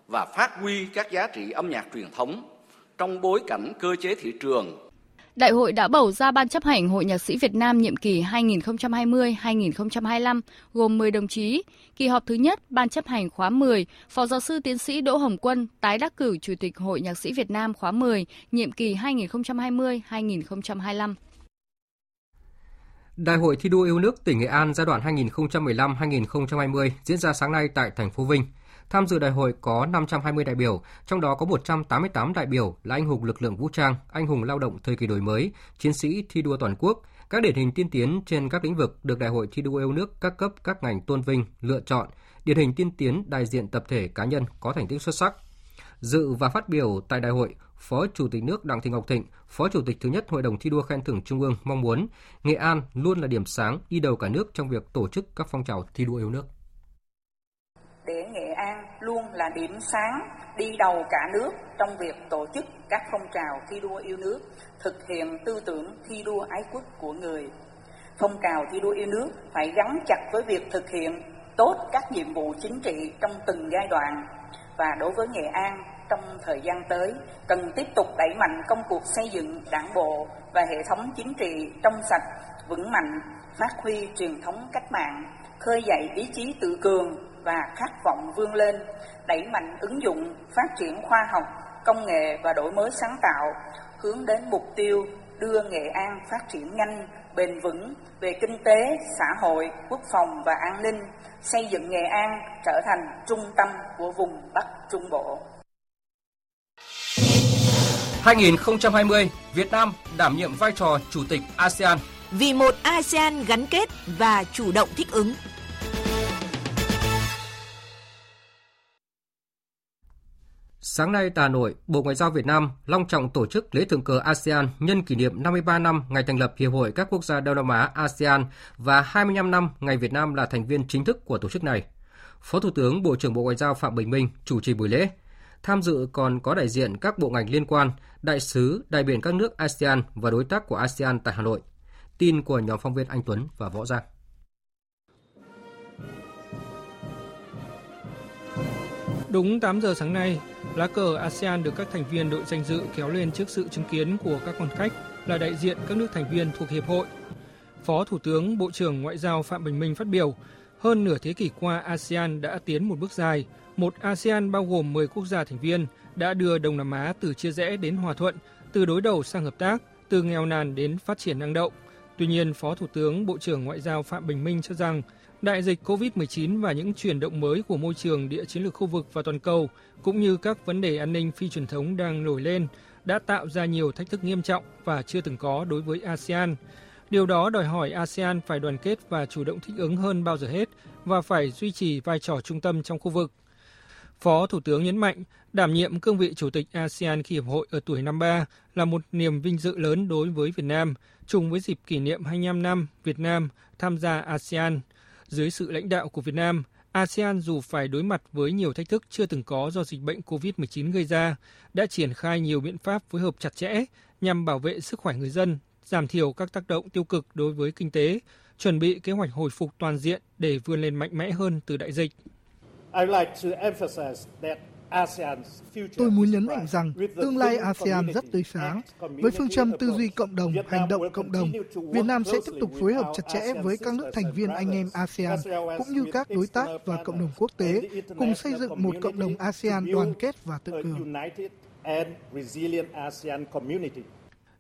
[SPEAKER 10] và phát huy các giá trị âm nhạc truyền thống trong bối cảnh cơ chế thị trường.
[SPEAKER 9] Đại hội đã bầu ra Ban chấp hành Hội Nhạc sĩ Việt Nam nhiệm kỳ 2020-2025 gồm 10 đồng chí. Kỳ họp thứ nhất Ban chấp hành khóa 10, Phó giáo sư tiến sĩ Đỗ Hồng Quân tái đắc cử Chủ tịch Hội Nhạc sĩ Việt Nam khóa 10, nhiệm kỳ 2020-2025.
[SPEAKER 1] Đại hội thi đua yêu nước tỉnh Nghệ An giai đoạn 2015-2020 diễn ra sáng nay tại thành phố Vinh. Tham dự đại hội có 520 đại biểu, trong đó có 188 đại biểu là anh hùng lực lượng vũ trang, anh hùng lao động thời kỳ đổi mới, chiến sĩ thi đua toàn quốc, các điển hình tiên tiến trên các lĩnh vực được Đại hội thi đua yêu nước các cấp các ngành tôn vinh, lựa chọn, điển hình tiên tiến đại diện tập thể cá nhân có thành tích xuất sắc. Dự và phát biểu tại đại hội, Phó Chủ tịch nước Đặng Thị Ngọc Thịnh, Phó Chủ tịch thứ nhất Hội đồng thi đua khen thưởng Trung ương mong muốn Nghệ An luôn là điểm sáng đi đầu cả nước trong việc tổ chức các phong trào thi đua yêu nước.
[SPEAKER 11] Luôn là điểm sáng đi đầu cả nước trong việc tổ chức các phong trào thi đua yêu nước, thực hiện tư tưởng thi đua ái quốc của người. Phong trào thi đua yêu nước phải gắn chặt với việc thực hiện tốt các nhiệm vụ chính trị trong từng giai đoạn và đối với Nghệ An trong thời gian tới cần tiếp tục đẩy mạnh công cuộc xây dựng đảng bộ và hệ thống chính trị trong sạch, vững mạnh, phát huy truyền thống cách mạng, khơi dậy ý chí tự cường và khát vọng vươn lên, đẩy mạnh ứng dụng, phát triển khoa học, công nghệ và đổi mới sáng tạo, hướng đến mục tiêu đưa Nghệ An phát triển nhanh, bền vững về kinh tế, xã hội, quốc phòng và an ninh, xây dựng Nghệ An trở thành trung tâm của vùng Bắc Trung Bộ.
[SPEAKER 1] 2020, Việt Nam đảm nhiệm vai trò chủ tịch ASEAN.
[SPEAKER 8] Vì một ASEAN gắn kết và chủ động thích ứng.
[SPEAKER 1] Sáng nay tại Hà Nội, Bộ Ngoại giao Việt Nam long trọng tổ chức lễ thượng cờ ASEAN nhân kỷ niệm 53 năm ngày thành lập Hiệp hội các quốc gia Đông Nam Á ASEAN và 25 năm ngày Việt Nam là thành viên chính thức của tổ chức này. Phó Thủ tướng Bộ trưởng Bộ Ngoại giao Phạm Bình Minh chủ trì buổi lễ. Tham dự còn có đại diện các bộ ngành liên quan, đại sứ, đại biện các nước ASEAN và đối tác của ASEAN tại Hà Nội. Tin của nhóm phóng viên Anh Tuấn và Võ Giang.
[SPEAKER 12] Đúng 8 giờ sáng nay, lá cờ ASEAN được các thành viên đội danh dự kéo lên trước sự chứng kiến của các quan khách là đại diện các nước thành viên thuộc hiệp hội. Phó Thủ tướng Bộ trưởng Ngoại giao Phạm Bình Minh phát biểu, hơn nửa thế kỷ qua ASEAN đã tiến một bước dài, một ASEAN bao gồm 10 quốc gia thành viên đã đưa Đông Nam Á từ chia rẽ đến hòa thuận, từ đối đầu sang hợp tác, từ nghèo nàn đến phát triển năng động. Tuy nhiên, Phó Thủ tướng Bộ trưởng Ngoại giao Phạm Bình Minh cho rằng đại dịch COVID-19 và những chuyển động mới của môi trường địa chiến lược khu vực và toàn cầu, cũng như các vấn đề an ninh phi truyền thống đang nổi lên, đã tạo ra nhiều thách thức nghiêm trọng và chưa từng có đối với ASEAN. Điều đó đòi hỏi ASEAN phải đoàn kết và chủ động thích ứng hơn bao giờ hết và phải duy trì vai trò trung tâm trong khu vực. Phó Thủ tướng nhấn mạnh, đảm nhiệm cương vị Chủ tịch ASEAN khi Hiệp hội ở tuổi 53 là một niềm vinh dự lớn đối với Việt Nam, trùng với dịp kỷ niệm 25 năm Việt Nam tham gia ASEAN. Dưới sự lãnh đạo của Việt Nam, ASEAN dù phải đối mặt với nhiều thách thức chưa từng có do dịch bệnh COVID-19 gây ra, đã triển khai nhiều biện pháp phối hợp chặt chẽ nhằm bảo vệ sức khỏe người dân, giảm thiểu các tác động tiêu cực đối với kinh tế, chuẩn bị kế hoạch hồi phục toàn diện để vươn lên mạnh mẽ hơn từ đại dịch.
[SPEAKER 13] Tôi muốn nhấn mạnh rằng tương lai ASEAN rất tươi sáng. Với phương châm tư duy cộng đồng, hành động cộng đồng, Việt Nam sẽ tiếp tục phối hợp chặt chẽ với các nước thành viên anh em ASEAN cũng như các đối tác và cộng đồng quốc tế cùng xây dựng một cộng đồng ASEAN đoàn kết và tự cường.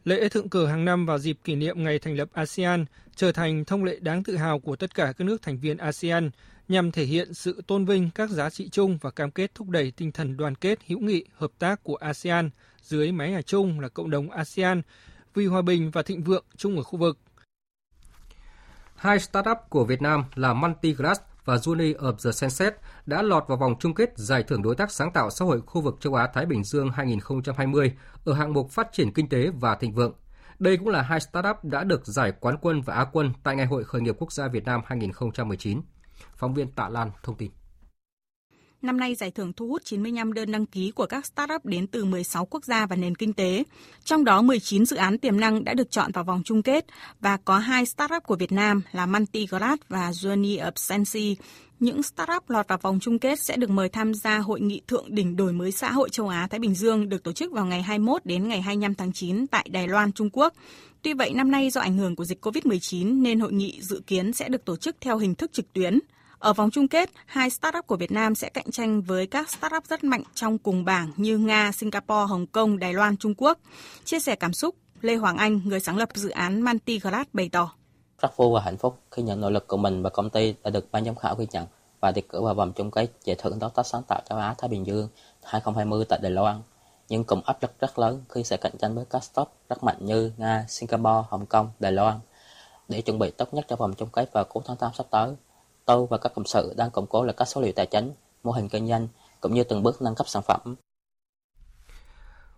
[SPEAKER 12] Lễ thượng cờ hàng năm vào dịp kỷ niệm ngày thành lập ASEAN trở thành thông lệ đáng tự hào của tất cả các nước thành viên ASEAN nhằm thể hiện sự tôn vinh các giá trị chung và cam kết thúc đẩy tinh thần đoàn kết, hữu nghị, hợp tác của ASEAN dưới mái nhà chung là cộng đồng ASEAN vì hòa bình và thịnh vượng chung ở khu vực.
[SPEAKER 1] Hai startup của Việt Nam là Multiglass và Journey of the Sunset đã lọt vào vòng chung kết Giải thưởng Đối tác Sáng tạo Xã hội khu vực châu Á-Thái Bình Dương 2020 ở hạng mục Phát triển Kinh tế và Thịnh vượng. Đây cũng là hai startup đã được giải quán quân và á quân tại Ngày hội Khởi nghiệp Quốc gia Việt Nam 2019. Phóng viên Tạ Lan thông tin
[SPEAKER 14] năm nay giải thưởng thu hút 95 đơn đăng ký của các startup đến từ 16 quốc gia và nền kinh tế. Trong đó 19 dự án tiềm năng đã được chọn vào vòng chung kết và có hai startup của Việt Nam là Multigrad và Journey of Sensi. Những startup lọt vào vòng chung kết sẽ được mời tham gia hội nghị thượng đỉnh đổi mới xã hội châu Á Thái Bình Dương được tổ chức vào ngày 21 đến ngày 25 tháng 9 tại Đài Loan, Trung Quốc. Tuy vậy, năm nay do ảnh hưởng của dịch COVID-19 nên hội nghị dự kiến sẽ được tổ chức theo hình thức trực tuyến. Ở vòng chung kết, hai startup của Việt Nam sẽ cạnh tranh với các startup rất mạnh trong cùng bảng như Nga, Singapore, Hồng Kông, Đài Loan, Trung Quốc. Chia sẻ cảm xúc, Lê Hoàng Anh, người sáng lập dự án Mantigrad bày tỏ.
[SPEAKER 15] Rất vui và hạnh phúc khi nhận nội lực của mình và công ty đã được ban giám khảo ghi nhận và đề cử vào vòng chung kết giải thưởng đối tác sáng tạo châu Á Thái Bình Dương 2020 tại Đài Loan. Nhưng cũng áp lực rất lớn khi sẽ cạnh tranh với các startup rất mạnh như Nga, Singapore, Hồng Kông, Đài Loan. Để chuẩn bị tốt nhất cho vòng chung kết vào cuối tháng 8 sắp tới, tôi và các cộng sự đang củng cố lại các số liệu tài chính, mô hình kinh doanh cũng như từng bước nâng cấp sản phẩm.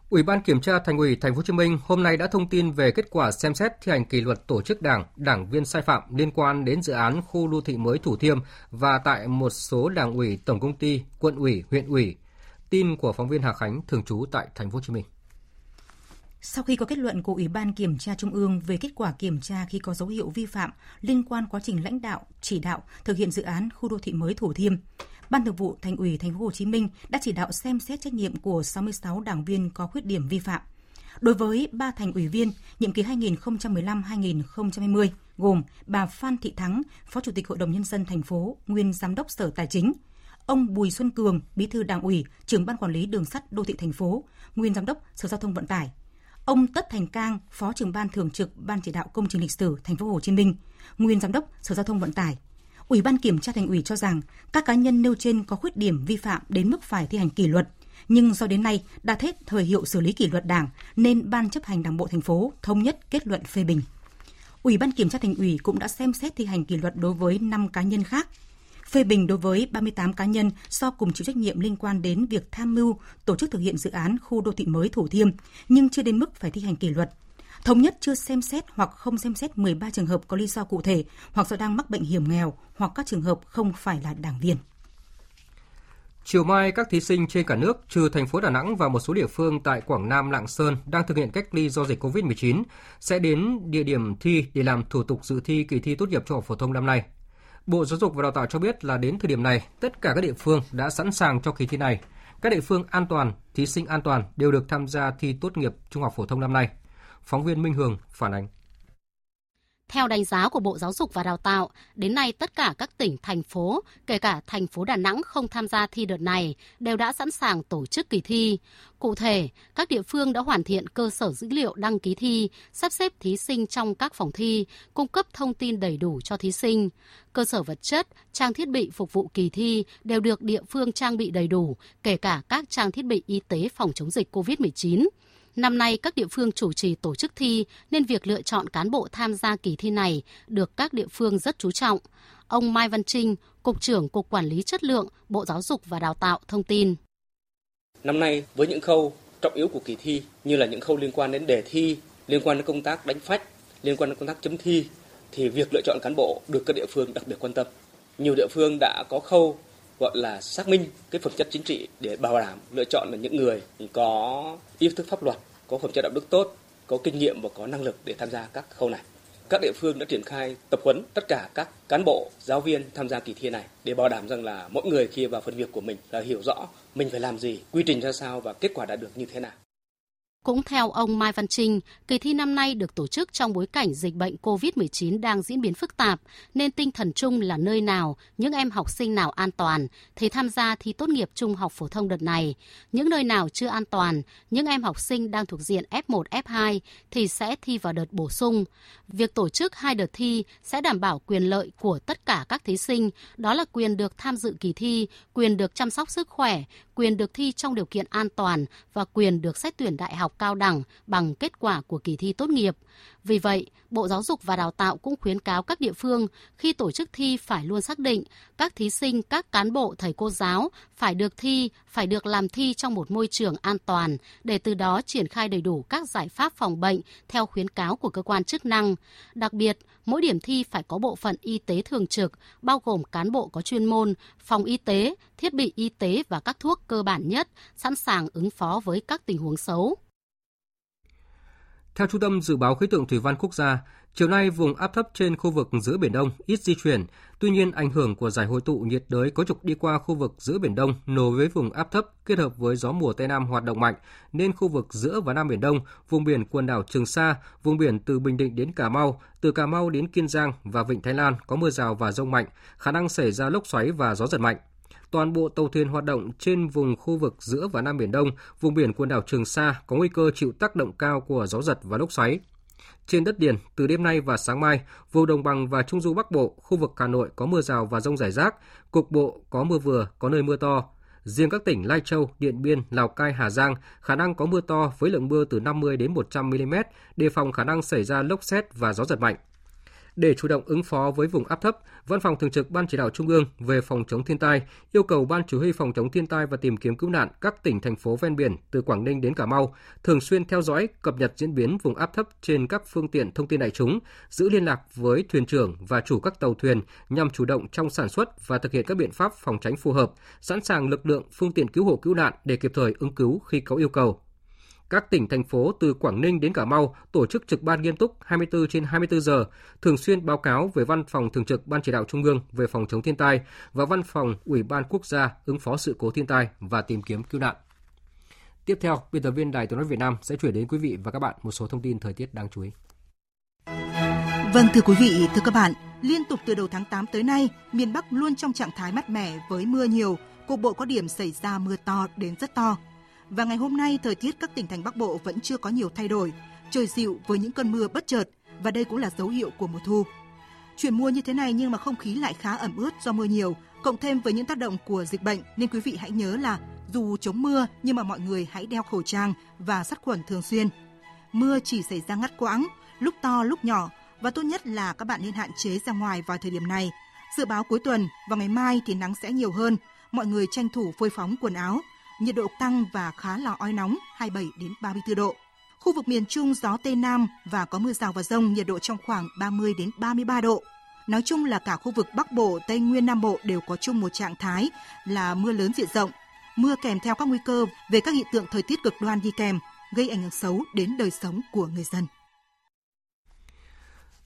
[SPEAKER 1] Ủy ban kiểm tra Thành ủy Thành phố Hồ Chí Minh hôm nay đã thông tin về kết quả xem xét thi hành kỷ luật tổ chức Đảng, đảng viên sai phạm liên quan đến dự án khu đô thị mới Thủ Thiêm và tại một số đảng ủy, tổng công ty, quận ủy, huyện ủy. Tin của phóng viên Hà Khánh thường trú tại Thành phố Hồ Chí Minh.
[SPEAKER 7] Sau khi có kết luận của Ủy ban Kiểm tra Trung ương về kết quả kiểm tra khi có dấu hiệu vi phạm liên quan quá trình lãnh đạo, chỉ đạo thực hiện dự án khu đô thị mới Thủ Thiêm, Ban Thường vụ Thành ủy Thành phố Hồ Chí Minh đã chỉ đạo xem xét trách nhiệm của 66 đảng viên có khuyết điểm vi phạm. Đối với ba thành ủy viên nhiệm kỳ 2015-2020 gồm bà Phan Thị Thắng, Phó Chủ tịch Hội đồng nhân dân thành phố, nguyên giám đốc Sở Tài chính, ông Bùi Xuân Cường, Bí thư Đảng ủy, trưởng ban quản lý đường sắt đô thị thành phố, nguyên giám đốc Sở Giao thông Vận tải, ông Tất Thành Cang, Phó trưởng ban thường trực Ban chỉ đạo công trình lịch sử thành phố Hồ Chí Minh, nguyên giám đốc Sở Giao thông Vận tải. Ủy ban kiểm tra thành ủy cho rằng các cá nhân nêu trên có khuyết điểm vi phạm đến mức phải thi hành kỷ luật, nhưng do đến nay đã hết thời hiệu xử lý kỷ luật Đảng nên Ban chấp hành Đảng bộ thành phố thống nhất kết luận phê bình. Ủy ban kiểm tra thành ủy cũng đã xem xét thi hành kỷ luật đối với 5 cá nhân khác phê bình đối với 38 cá nhân do cùng chịu trách nhiệm liên quan đến việc tham mưu tổ chức thực hiện dự án khu đô thị mới Thủ Thiêm nhưng chưa đến mức phải thi hành kỷ luật. Thống nhất chưa xem xét hoặc không xem xét 13 trường hợp có lý do cụ thể hoặc do đang mắc bệnh hiểm nghèo hoặc các trường hợp không phải là đảng viên.
[SPEAKER 1] Chiều mai, các thí sinh trên cả nước, trừ thành phố Đà Nẵng và một số địa phương tại Quảng Nam, Lạng Sơn đang thực hiện cách ly do dịch COVID-19, sẽ đến địa điểm thi để làm thủ tục dự thi kỳ thi tốt nghiệp trung học phổ thông năm nay. Bộ Giáo dục và Đào tạo cho biết là đến thời điểm này, tất cả các địa phương đã sẵn sàng cho kỳ thi này. Các địa phương an toàn, thí sinh an toàn đều được tham gia thi tốt nghiệp trung học phổ thông năm nay. Phóng viên Minh Hường phản ánh.
[SPEAKER 16] Theo đánh giá của Bộ Giáo dục và Đào tạo, đến nay tất cả các tỉnh, thành phố, kể cả thành phố Đà Nẵng không tham gia thi đợt này, đều đã sẵn sàng tổ chức kỳ thi. Cụ thể, các địa phương đã hoàn thiện cơ sở dữ liệu đăng ký thi, sắp xếp thí sinh trong các phòng thi, cung cấp thông tin đầy đủ cho thí sinh. Cơ sở vật chất, trang thiết bị phục vụ kỳ thi đều được địa phương trang bị đầy đủ, kể cả các trang thiết bị y tế phòng chống dịch COVID-19. Năm nay các địa phương chủ trì tổ chức thi nên việc lựa chọn cán bộ tham gia kỳ thi này được các địa phương rất chú trọng. Ông Mai Văn Trinh, Cục trưởng Cục Quản lý Chất lượng, Bộ Giáo dục và Đào tạo thông tin.
[SPEAKER 17] Năm nay với những khâu trọng yếu của kỳ thi như là những khâu liên quan đến đề thi, liên quan đến công tác đánh phách, liên quan đến công tác chấm thi thì việc lựa chọn cán bộ được các địa phương đặc biệt quan tâm. Nhiều địa phương đã có khâu gọi là xác minh cái phẩm chất chính trị để bảo đảm lựa chọn là những người có ý thức pháp luật, có phẩm chất đạo đức tốt, có kinh nghiệm và có năng lực để tham gia các khâu này. Các địa phương đã triển khai tập huấn tất cả các cán bộ, giáo viên tham gia kỳ thi này để bảo đảm rằng là mỗi người khi vào phần việc của mình là hiểu rõ mình phải làm gì, quy trình ra sao và kết quả đạt được như thế nào.
[SPEAKER 16] Cũng theo ông Mai Văn Trinh, kỳ thi năm nay được tổ chức trong bối cảnh dịch bệnh COVID-19 đang diễn biến phức tạp, nên tinh thần chung là nơi nào, những em học sinh nào an toàn thì tham gia thi tốt nghiệp trung học phổ thông đợt này. Những nơi nào chưa an toàn, những em học sinh đang thuộc diện F1, F2 thì sẽ thi vào đợt bổ sung. Việc tổ chức hai đợt thi sẽ đảm bảo quyền lợi của tất cả các thí sinh, đó là quyền được tham dự kỳ thi, quyền được chăm sóc sức khỏe, quyền được thi trong điều kiện an toàn và quyền được xét tuyển đại học cao đẳng bằng kết quả của kỳ thi tốt nghiệp. Vì vậy, Bộ Giáo dục và Đào tạo cũng khuyến cáo các địa phương khi tổ chức thi phải luôn xác định các thí sinh, các cán bộ, thầy cô giáo phải được thi, phải được làm thi trong một môi trường an toàn để từ đó triển khai đầy đủ các giải pháp phòng bệnh theo khuyến cáo của cơ quan chức năng. Đặc biệt, mỗi điểm thi phải có bộ phận y tế thường trực, bao gồm cán bộ có chuyên môn, phòng y tế, thiết bị y tế và các thuốc cơ bản nhất, sẵn sàng ứng phó với các tình huống xấu.
[SPEAKER 1] Theo Trung tâm Dự báo Khí tượng Thủy văn Quốc gia, chiều nay vùng áp thấp trên khu vực giữa Biển Đông ít di chuyển. Tuy nhiên, ảnh hưởng của giải hội tụ nhiệt đới có trục đi qua khu vực giữa Biển Đông nối với vùng áp thấp kết hợp với gió mùa Tây Nam hoạt động mạnh, nên khu vực giữa và Nam Biển Đông, vùng biển quần đảo Trường Sa, vùng biển từ Bình Định đến Cà Mau, từ Cà Mau đến Kiên Giang và Vịnh Thái Lan có mưa rào và rông mạnh, khả năng xảy ra lốc xoáy và gió giật mạnh toàn bộ tàu thuyền hoạt động trên vùng khu vực giữa và Nam Biển Đông, vùng biển quần đảo Trường Sa có nguy cơ chịu tác động cao của gió giật và lốc xoáy. Trên đất liền, từ đêm nay và sáng mai, vùng đồng bằng và trung du Bắc Bộ, khu vực Hà Nội có mưa rào và rông rải rác, cục bộ có mưa vừa, có nơi mưa to. Riêng các tỉnh Lai Châu, Điện Biên, Lào Cai, Hà Giang khả năng có mưa to với lượng mưa từ 50 đến 100 mm, đề phòng khả năng xảy ra lốc xét và gió giật mạnh. Để chủ động ứng phó với vùng áp thấp, Văn phòng Thường trực Ban Chỉ đạo Trung ương về phòng chống thiên tai yêu cầu Ban Chỉ huy phòng chống thiên tai và tìm kiếm cứu nạn các tỉnh thành phố ven biển từ Quảng Ninh đến Cà Mau thường xuyên theo dõi, cập nhật diễn biến vùng áp thấp trên các phương tiện thông tin đại chúng, giữ liên lạc với thuyền trưởng và chủ các tàu thuyền nhằm chủ động trong sản xuất và thực hiện các biện pháp phòng tránh phù hợp, sẵn sàng lực lượng phương tiện cứu hộ cứu nạn để kịp thời ứng cứu khi có yêu cầu các tỉnh thành phố từ Quảng Ninh đến Cà Mau tổ chức trực ban nghiêm túc 24 trên 24 giờ, thường xuyên báo cáo về Văn phòng Thường trực Ban Chỉ đạo Trung ương về phòng chống thiên tai và Văn phòng Ủy ban Quốc gia ứng phó sự cố thiên tai và tìm kiếm cứu nạn. Tiếp theo, biên tập viên Đài Tiếng nói Việt Nam sẽ chuyển đến quý vị và các bạn một số thông tin thời tiết đáng chú ý.
[SPEAKER 18] Vâng thưa quý vị, thưa các bạn, liên tục từ đầu tháng 8 tới nay, miền Bắc luôn trong trạng thái mát mẻ với mưa nhiều, cục bộ có điểm xảy ra mưa to đến rất to. Và ngày hôm nay, thời tiết các tỉnh thành Bắc Bộ vẫn chưa có nhiều thay đổi. Trời dịu với những cơn mưa bất chợt và đây cũng là dấu hiệu của mùa thu. Chuyển mùa như thế này nhưng mà không khí lại khá ẩm ướt do mưa nhiều, cộng thêm với những tác động của dịch bệnh nên quý vị hãy nhớ là dù chống mưa nhưng mà mọi người hãy đeo khẩu trang và sát khuẩn thường xuyên. Mưa chỉ xảy ra ngắt quãng, lúc to lúc nhỏ và tốt nhất là các bạn nên hạn chế ra ngoài vào thời điểm này. Dự báo cuối tuần và ngày mai thì nắng sẽ nhiều hơn, mọi người tranh thủ phơi phóng quần áo nhiệt độ tăng và khá là oi nóng 27 đến 34 độ. Khu vực miền Trung gió Tây Nam và có mưa rào và rông, nhiệt độ trong khoảng 30 đến 33 độ. Nói chung là cả khu vực Bắc Bộ, Tây Nguyên, Nam Bộ đều có chung một trạng thái là mưa lớn diện rộng. Mưa kèm theo các nguy cơ về các hiện tượng thời tiết cực đoan đi kèm, gây ảnh hưởng xấu đến đời sống của người dân.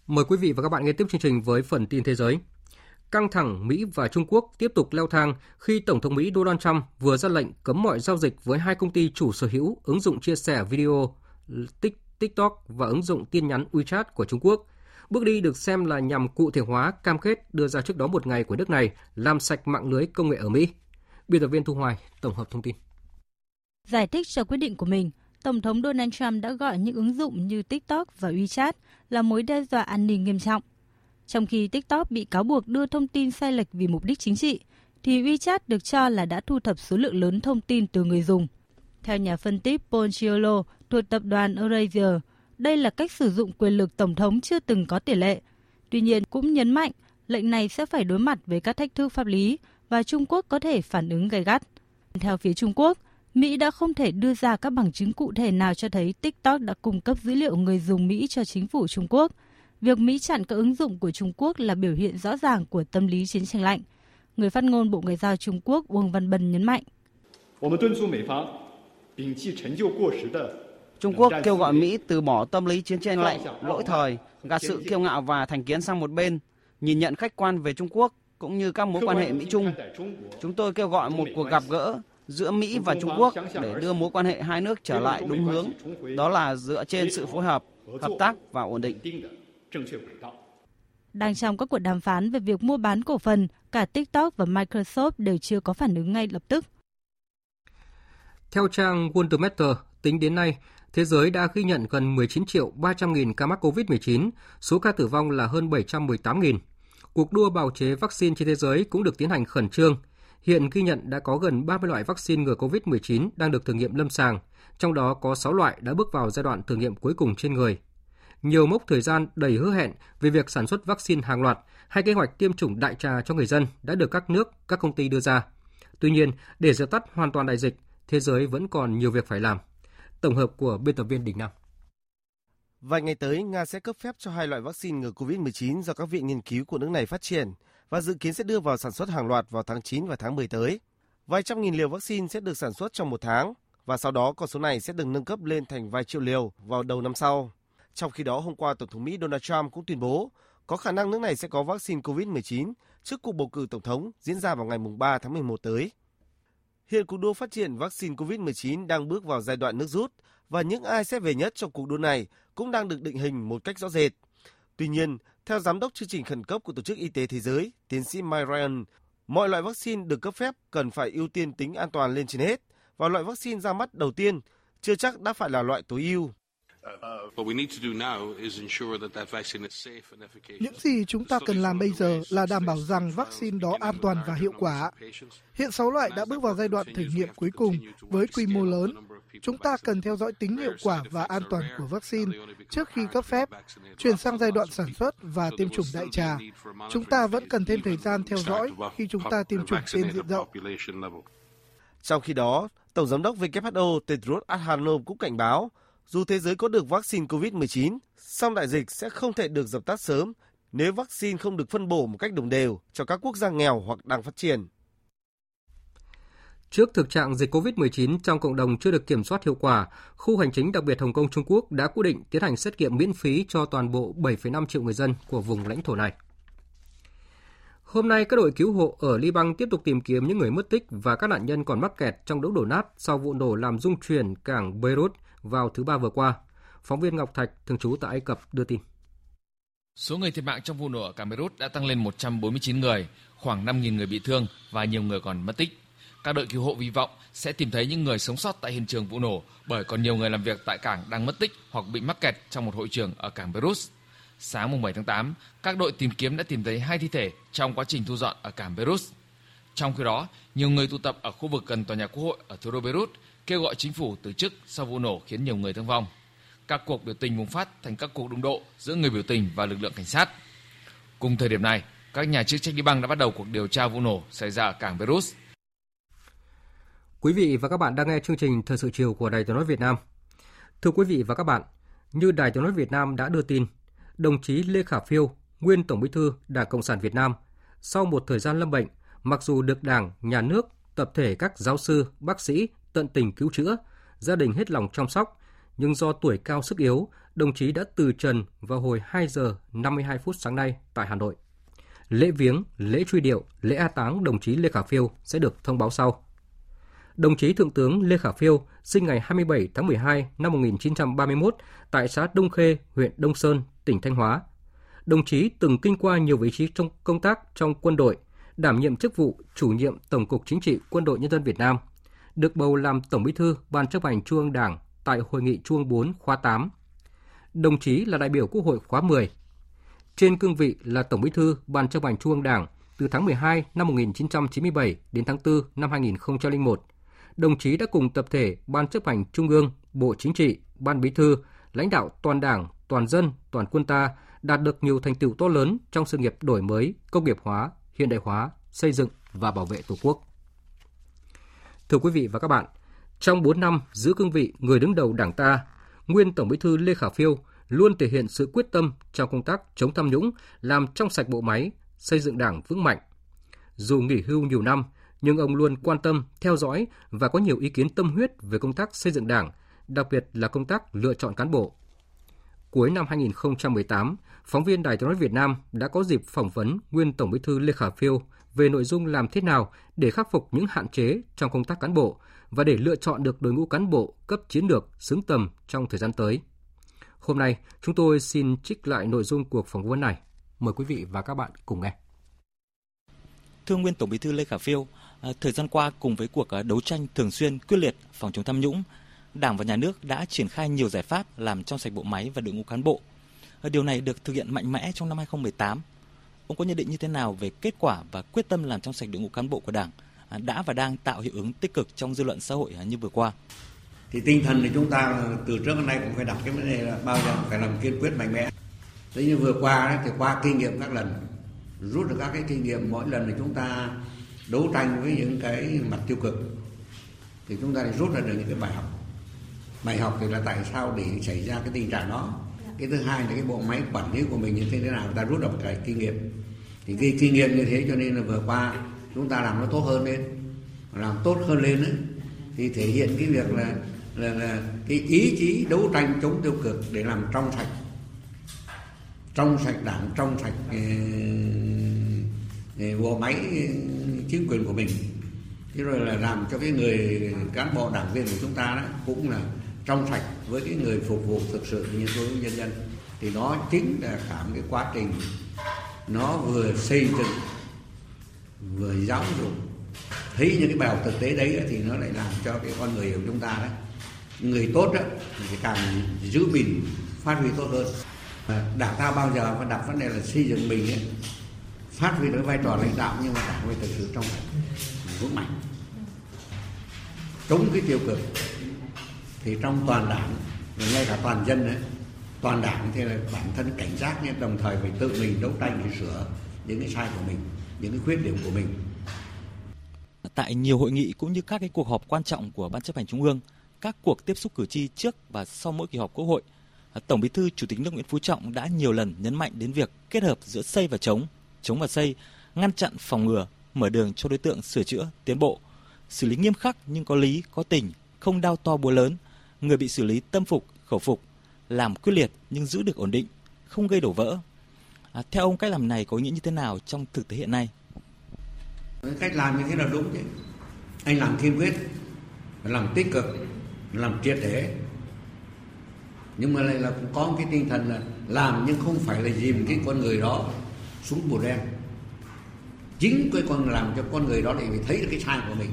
[SPEAKER 1] Mời quý vị và các bạn nghe tiếp chương trình với phần tin thế giới. Căng thẳng Mỹ và Trung Quốc tiếp tục leo thang khi Tổng thống Mỹ Donald Trump vừa ra lệnh cấm mọi giao dịch với hai công ty chủ sở hữu ứng dụng chia sẻ video TikTok và ứng dụng tin nhắn WeChat của Trung Quốc. Bước đi được xem là nhằm cụ thể hóa cam kết đưa ra trước đó một ngày của nước này làm sạch mạng lưới công nghệ ở Mỹ. Biên tập viên Thu Hoài tổng hợp thông tin.
[SPEAKER 19] Giải thích cho quyết định của mình, Tổng thống Donald Trump đã gọi những ứng dụng như TikTok và WeChat là mối đe dọa an ninh nghiêm trọng – trong khi TikTok bị cáo buộc đưa thông tin sai lệch vì mục đích chính trị, thì WeChat được cho là đã thu thập số lượng lớn thông tin từ người dùng. Theo nhà phân tích Ponciolo thuộc tập đoàn Eurasia, đây là cách sử dụng quyền lực tổng thống chưa từng có tiền lệ. Tuy nhiên cũng nhấn mạnh lệnh này sẽ phải đối mặt với các thách thức pháp lý và Trung Quốc có thể phản ứng gay gắt. Theo phía Trung Quốc, Mỹ đã không thể đưa ra các bằng chứng cụ thể nào cho thấy TikTok đã cung cấp dữ liệu người dùng Mỹ cho chính phủ Trung Quốc – Việc Mỹ chặn các ứng dụng của Trung Quốc là biểu hiện rõ ràng của tâm lý chiến tranh lạnh. Người phát ngôn Bộ Ngoại giao Trung Quốc Uông Văn Bân nhấn mạnh.
[SPEAKER 20] Trung Quốc kêu gọi Mỹ từ bỏ tâm lý chiến tranh lạnh, lỗi thời, gạt sự kiêu ngạo và thành kiến sang một bên, nhìn nhận khách quan về Trung Quốc cũng như các mối quan hệ Mỹ-Trung. Chúng tôi kêu gọi một cuộc gặp gỡ giữa Mỹ và Trung Quốc để đưa mối quan hệ hai nước trở lại đúng hướng, đó là dựa trên sự phối hợp, hợp tác và ổn định.
[SPEAKER 19] Đang trong các cuộc đàm phán về việc mua bán cổ phần, cả TikTok và Microsoft đều chưa có phản ứng ngay lập tức.
[SPEAKER 1] Theo trang Worldometer, tính đến nay, thế giới đã ghi nhận gần 19 triệu 300 nghìn ca mắc COVID-19, số ca tử vong là hơn 718 nghìn. Cuộc đua bào chế vaccine trên thế giới cũng được tiến hành khẩn trương. Hiện ghi nhận đã có gần 30 loại vaccine ngừa COVID-19 đang được thử nghiệm lâm sàng, trong đó có 6 loại đã bước vào giai đoạn thử nghiệm cuối cùng trên người. Nhiều mốc thời gian đầy hứa hẹn về việc sản xuất vaccine hàng loạt hay kế hoạch tiêm chủng đại trà cho người dân đã được các nước, các công ty đưa ra. Tuy nhiên, để dập tắt hoàn toàn đại dịch, thế giới vẫn còn nhiều việc phải làm. Tổng hợp của biên tập viên Đình Nam.
[SPEAKER 21] Vài ngày tới, Nga sẽ cấp phép cho hai loại vaccine ngừa COVID-19 do các viện nghiên cứu của nước này phát triển và dự kiến sẽ đưa vào sản xuất hàng loạt vào tháng 9 và tháng 10 tới. Vài trăm nghìn liều vaccine sẽ được sản xuất trong một tháng và sau đó con số này sẽ được nâng cấp lên thành vài triệu liều vào đầu năm sau. Trong khi đó, hôm qua Tổng thống Mỹ Donald Trump cũng tuyên bố có khả năng nước này sẽ có vaccine COVID-19 trước cuộc bầu cử tổng thống diễn ra vào ngày 3 tháng 11 tới. Hiện cuộc đua phát triển vaccine COVID-19 đang bước vào giai đoạn nước rút và những ai sẽ về nhất trong cuộc đua này cũng đang được định hình một cách rõ rệt. Tuy nhiên, theo Giám đốc chương trình khẩn cấp của Tổ chức Y tế Thế giới, tiến sĩ Mike Ryan, mọi loại vaccine được cấp phép cần phải ưu tiên tính an toàn lên trên hết và loại vaccine ra mắt đầu tiên chưa chắc đã phải là loại tối ưu.
[SPEAKER 13] Những gì chúng ta cần làm bây giờ là đảm bảo rằng vaccine đó an toàn và hiệu quả. Hiện 6 loại đã bước vào giai đoạn thử nghiệm cuối cùng với quy mô lớn. Chúng ta cần theo dõi tính hiệu quả và an toàn của vaccine trước khi cấp phép, chuyển sang giai đoạn sản xuất và tiêm chủng đại trà. Chúng ta vẫn cần thêm thời gian theo dõi khi chúng ta tiêm chủng trên diện rộng.
[SPEAKER 21] Trong khi đó, Tổng giám đốc WHO Tedros Adhanom cũng cảnh báo dù thế giới có được vaccine COVID-19, song đại dịch sẽ không thể được dập tắt sớm nếu vaccine không được phân bổ một cách đồng đều cho các quốc gia nghèo hoặc đang phát triển.
[SPEAKER 1] Trước thực trạng dịch COVID-19 trong cộng đồng chưa được kiểm soát hiệu quả, khu hành chính đặc biệt Hồng Kông Trung Quốc đã quyết định tiến hành xét nghiệm miễn phí cho toàn bộ 7,5 triệu người dân của vùng lãnh thổ này. Hôm nay, các đội cứu hộ ở Liban tiếp tục tìm kiếm những người mất tích và các nạn nhân còn mắc kẹt trong đống đổ nát sau vụ nổ làm rung chuyển cảng Beirut vào thứ Ba vừa qua. Phóng viên Ngọc Thạch, thường trú tại Ai Cập, đưa tin.
[SPEAKER 22] Số người thiệt mạng trong vụ nổ ở Cameroon đã tăng lên 149 người, khoảng 5.000 người bị thương và nhiều người còn mất tích. Các đội cứu hộ hy vọng sẽ tìm thấy những người sống sót tại hiện trường vụ nổ bởi còn nhiều người làm việc tại cảng đang mất tích hoặc bị mắc kẹt trong một hội trường ở cảng Beirut. Sáng mùng 7 tháng 8, các đội tìm kiếm đã tìm thấy hai thi thể trong quá trình thu dọn ở cảng Beirut. Trong khi đó, nhiều người tụ tập ở khu vực gần tòa nhà quốc hội ở thủ đô Beirut kêu gọi chính phủ từ chức sau vụ nổ khiến nhiều người thương vong. Các cuộc biểu tình bùng phát thành các cuộc đụng độ giữa người biểu tình và lực lượng cảnh sát. Cùng thời điểm này, các nhà chức trách Liban đã bắt đầu cuộc điều tra vụ nổ xảy ra ở cảng Beirut.
[SPEAKER 1] Quý vị và các bạn đang nghe chương trình Thời sự chiều của Đài Tiếng nói Việt Nam. Thưa quý vị và các bạn, như Đài Tiếng nói Việt Nam đã đưa tin, đồng chí Lê Khả Phiêu, nguyên Tổng Bí thư Đảng Cộng sản Việt Nam, sau một thời gian lâm bệnh, mặc dù được Đảng, Nhà nước, tập thể các giáo sư, bác sĩ tận tình cứu chữa, gia đình hết lòng chăm sóc, nhưng do tuổi cao sức yếu, đồng chí đã từ trần vào hồi 2 giờ 52 phút sáng nay tại Hà Nội. Lễ viếng, lễ truy điệu, lễ a táng đồng chí Lê Khả Phiêu sẽ được thông báo sau. Đồng chí Thượng tướng Lê Khả Phiêu sinh ngày 27 tháng 12 năm 1931 tại xã Đông Khê, huyện Đông Sơn, tỉnh Thanh Hóa. Đồng chí từng kinh qua nhiều vị trí trong công tác trong quân đội, đảm nhiệm chức vụ chủ nhiệm Tổng cục Chính trị Quân đội Nhân dân Việt Nam, được bầu làm Tổng Bí thư Ban chấp hành Trung ương Đảng tại Hội nghị Trung ương 4 khóa 8. Đồng chí là đại biểu Quốc hội khóa 10. Trên cương vị là Tổng Bí thư Ban chấp hành Trung ương Đảng từ tháng 12 năm 1997 đến tháng 4 năm 2001, đồng chí đã cùng tập thể Ban chấp hành Trung ương, Bộ Chính trị, Ban Bí thư, lãnh đạo toàn Đảng, toàn dân, toàn quân ta đạt được nhiều thành tựu to lớn trong sự nghiệp đổi mới, công nghiệp hóa, hiện đại hóa, xây dựng và bảo vệ Tổ quốc. Thưa quý vị và các bạn, trong 4 năm giữ cương vị người đứng đầu Đảng ta, nguyên Tổng Bí thư Lê Khả Phiêu luôn thể hiện sự quyết tâm trong công tác chống tham nhũng, làm trong sạch bộ máy, xây dựng Đảng vững mạnh. Dù nghỉ hưu nhiều năm, nhưng ông luôn quan tâm, theo dõi và có nhiều ý kiến tâm huyết về công tác xây dựng Đảng, đặc biệt là công tác lựa chọn cán bộ. Cuối năm 2018, phóng viên Đài tiếng nói Việt Nam đã có dịp phỏng vấn nguyên Tổng Bí thư Lê Khả Phiêu về nội dung làm thế nào để khắc phục những hạn chế trong công tác cán bộ và để lựa chọn được đội ngũ cán bộ cấp chiến lược xứng tầm trong thời gian tới. Hôm nay, chúng tôi xin trích lại nội dung cuộc phỏng vấn này. Mời quý vị và các bạn cùng nghe.
[SPEAKER 23] Thưa nguyên Tổng Bí thư Lê Khả Phiêu, à, thời gian qua cùng với cuộc à, đấu tranh thường xuyên quyết liệt phòng chống tham nhũng, Đảng và Nhà nước đã triển khai nhiều giải pháp làm trong sạch bộ máy và đội ngũ cán bộ. À, điều này được thực hiện mạnh mẽ trong năm 2018 Ông có nhận định như thế nào về kết quả và quyết tâm làm trong sạch đội ngũ cán bộ của Đảng à, đã và đang tạo hiệu ứng tích cực trong dư luận xã hội à, như vừa qua.
[SPEAKER 24] Thì tinh thần thì chúng ta từ trước đến nay cũng phải đặt cái vấn đề là bao giờ phải làm kiên quyết mạnh mẽ. Thế như vừa qua đấy, thì qua kinh nghiệm các lần rút được các cái kinh nghiệm mỗi lần thì chúng ta đấu tranh với những cái mặt tiêu cực thì chúng ta rút ra được những cái bài học bài học thì là tại sao để xảy ra cái tình trạng đó cái thứ hai là cái bộ máy quản lý của mình như thế nào ta rút được cái kinh nghiệm. Thì cái kinh nghiệm như thế cho nên là vừa qua chúng ta làm nó tốt hơn lên. Làm tốt hơn lên ấy, thì thể hiện cái việc là là, là cái ý chí đấu tranh chống tiêu cực để làm trong sạch. Trong sạch đảng trong sạch eh, bộ máy ờ, chính quyền của mình. Thế rồi là làm cho cái người cán bộ đảng viên của chúng ta đó cũng là trong sạch với cái người phục vụ thực sự như đối với nhân dân thì nó chính là cả một cái quá trình nó vừa xây dựng vừa giáo dục. Thấy những cái bài học thực tế đấy thì nó lại làm cho cái con người của chúng ta đấy người tốt đó thì càng giữ mình phát huy tốt hơn. Đảng ta bao giờ mà đặt vấn đề là xây dựng mình ấy, phát huy được vai trò lãnh đạo nhưng mà đảng phải thực sự trong sạch vững mạnh. Chống cái tiêu cực thì trong toàn đảng ngay cả toàn dân đấy, toàn đảng thì là bản thân cảnh giác nhưng đồng thời phải tự mình đấu tranh để sửa những cái sai của mình, những cái khuyết điểm của mình.
[SPEAKER 23] Tại nhiều hội nghị cũng như các cái cuộc họp quan trọng của ban chấp hành trung ương, các cuộc tiếp xúc cử tri trước và sau mỗi kỳ họp quốc hội, tổng bí thư chủ tịch nước nguyễn phú trọng đã nhiều lần nhấn mạnh đến việc kết hợp giữa xây và chống chống và xây, ngăn chặn, phòng ngừa, mở đường cho đối tượng sửa chữa, tiến bộ, xử lý nghiêm khắc nhưng có lý, có tình, không đau to búa lớn người bị xử lý tâm phục khẩu phục làm quyết liệt nhưng giữ được ổn định không gây đổ vỡ. À, theo ông cách làm này có ý nghĩa như thế nào trong thực tế hiện nay?
[SPEAKER 24] Cách làm như thế là đúng chứ. Anh làm kiên quyết làm tích cực làm triệt để. Nhưng mà lại là cũng có cái tinh thần là làm nhưng không phải là dìm cái con người đó xuống bùn đen. Chính cái con làm cho con người đó để thấy được cái sai của mình.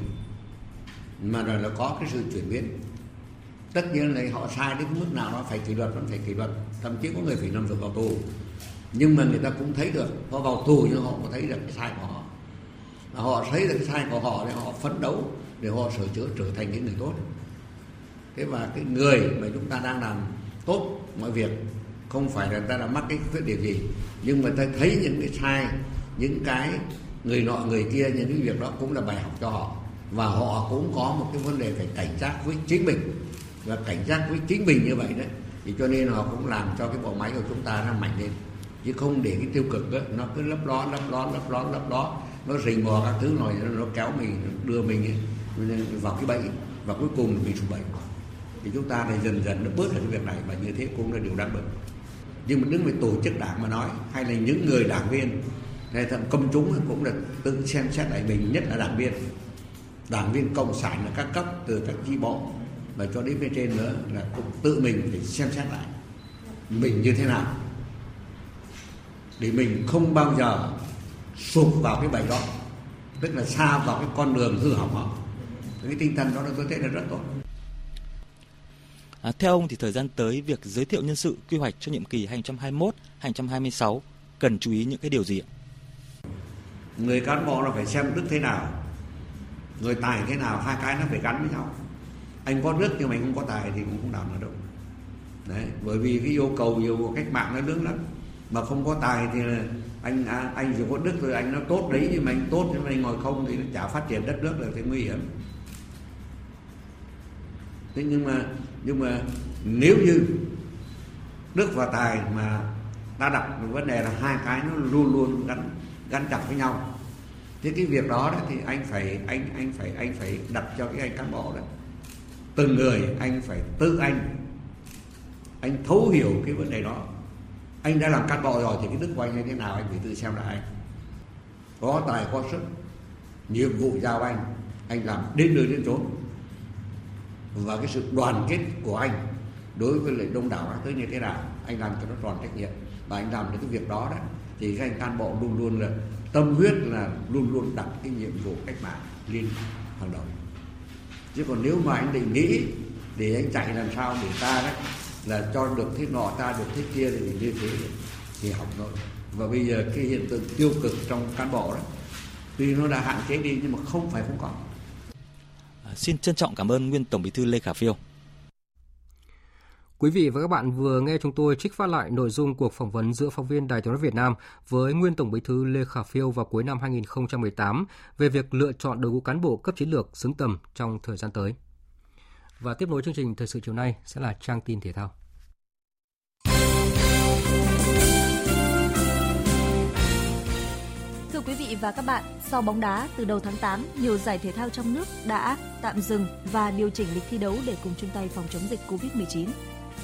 [SPEAKER 24] Mà rồi là có cái sự chuyển biến tất nhiên là họ sai đến mức nào đó phải kỷ luật vẫn phải kỷ luật. Thậm chí có người phải nằm được vào tù. Nhưng mà người ta cũng thấy được, họ vào tù nhưng họ cũng thấy được cái sai của họ. Và họ thấy được cái sai của họ để họ phấn đấu, để họ sửa chữa, trở thành những người tốt. Thế và cái người mà chúng ta đang làm tốt mọi việc, không phải là người ta đã mắc cái khuyết điểm gì, nhưng mà ta thấy những cái sai, những cái người nọ, người kia, những cái việc đó cũng là bài học cho họ. Và họ cũng có một cái vấn đề phải cảnh giác với chính mình và cảnh giác với chính mình như vậy đấy thì cho nên họ cũng làm cho cái bộ máy của chúng ta nó mạnh lên. Chứ không để cái tiêu cực đó, nó cứ lấp ló lấp ló lấp ló lấp ló. Nó rình mò các thứ này nó, nó kéo mình nó đưa mình vào cái bẫy. Và cuối cùng mình sụp bẫy. Thì chúng ta này dần dần nó bớt được cái việc này và như thế cũng là điều đáng mừng. Nhưng mà đứng về tổ chức đảng mà nói hay là những người đảng viên hay thậm công chúng cũng là tự xem xét lại mình nhất là đảng viên. Đảng viên cộng sản là các cấp từ các chi bộ và cho đến phía trên nữa là cũng tự mình phải xem xét lại mình như thế nào để mình không bao giờ sụp vào cái bẫy đó tức là xa vào cái con đường hư hỏng đó cái tinh thần đó là tôi thấy là rất tốt
[SPEAKER 23] À, theo ông thì thời gian tới việc giới thiệu nhân sự quy hoạch cho nhiệm kỳ 2021-2026 cần chú ý những cái điều gì ạ?
[SPEAKER 24] Người cán bộ là phải xem đức thế nào, người tài thế nào, hai cái nó phải gắn với nhau. Anh có đức nhưng mà anh không có tài thì cũng không làm được đâu. Đấy, bởi vì cái yêu cầu nhiều của cách mạng nó lớn lắm. Mà không có tài thì là anh à, anh chỉ có đức rồi anh nó tốt đấy nhưng mà anh tốt nhưng mà anh ngồi không thì nó chả phát triển đất nước là thì nguy hiểm thế nhưng mà nhưng mà nếu như đức và tài mà ta đặt vấn đề là hai cái nó luôn luôn gắn gắn chặt với nhau thế cái việc đó, đó thì anh phải anh anh phải anh phải đặt cho cái anh cán bộ đó từng người anh phải tự anh. Anh thấu hiểu cái vấn đề đó. Anh đã làm cán bộ rồi thì cái đức của anh như thế nào, anh phải tự xem lại. Anh có tài, có sức. Nhiệm vụ giao anh anh làm đến nơi đến chốn. Và cái sự đoàn kết của anh đối với lại đông đảo các thứ như thế nào, anh làm cho nó tròn trách nhiệm. Và anh làm được cái việc đó đó, thì các anh cán bộ luôn luôn là tâm huyết là luôn luôn đặt cái nhiệm vụ cách mạng lên hàng đầu chứ còn nếu mà anh định nghĩ để anh chạy làm sao để ta đấy, là cho được thế nọ, ta được thế kia thì như thế thì học rồi và bây giờ cái hiện tượng tiêu cực trong cán bộ đó, Tuy nó đã hạn chế đi nhưng mà không phải không có.
[SPEAKER 23] À, xin trân trọng cảm ơn nguyên Tổng Bí thư Lê Khả Phiêu.
[SPEAKER 1] Quý vị và các bạn vừa nghe chúng tôi trích phát lại nội dung cuộc phỏng vấn giữa phóng viên Đài tiếng nói Việt Nam với nguyên Tổng Bí thư Lê Khả Phiêu vào cuối năm 2018 về việc lựa chọn đội ngũ cán bộ cấp chiến lược xứng tầm trong thời gian tới. Và tiếp nối chương trình thời sự chiều nay sẽ là trang tin thể thao.
[SPEAKER 25] Thưa quý vị và các bạn, sau bóng đá từ đầu tháng 8, nhiều giải thể thao trong nước đã tạm dừng và điều chỉnh lịch thi đấu để cùng chung tay phòng chống dịch Covid-19.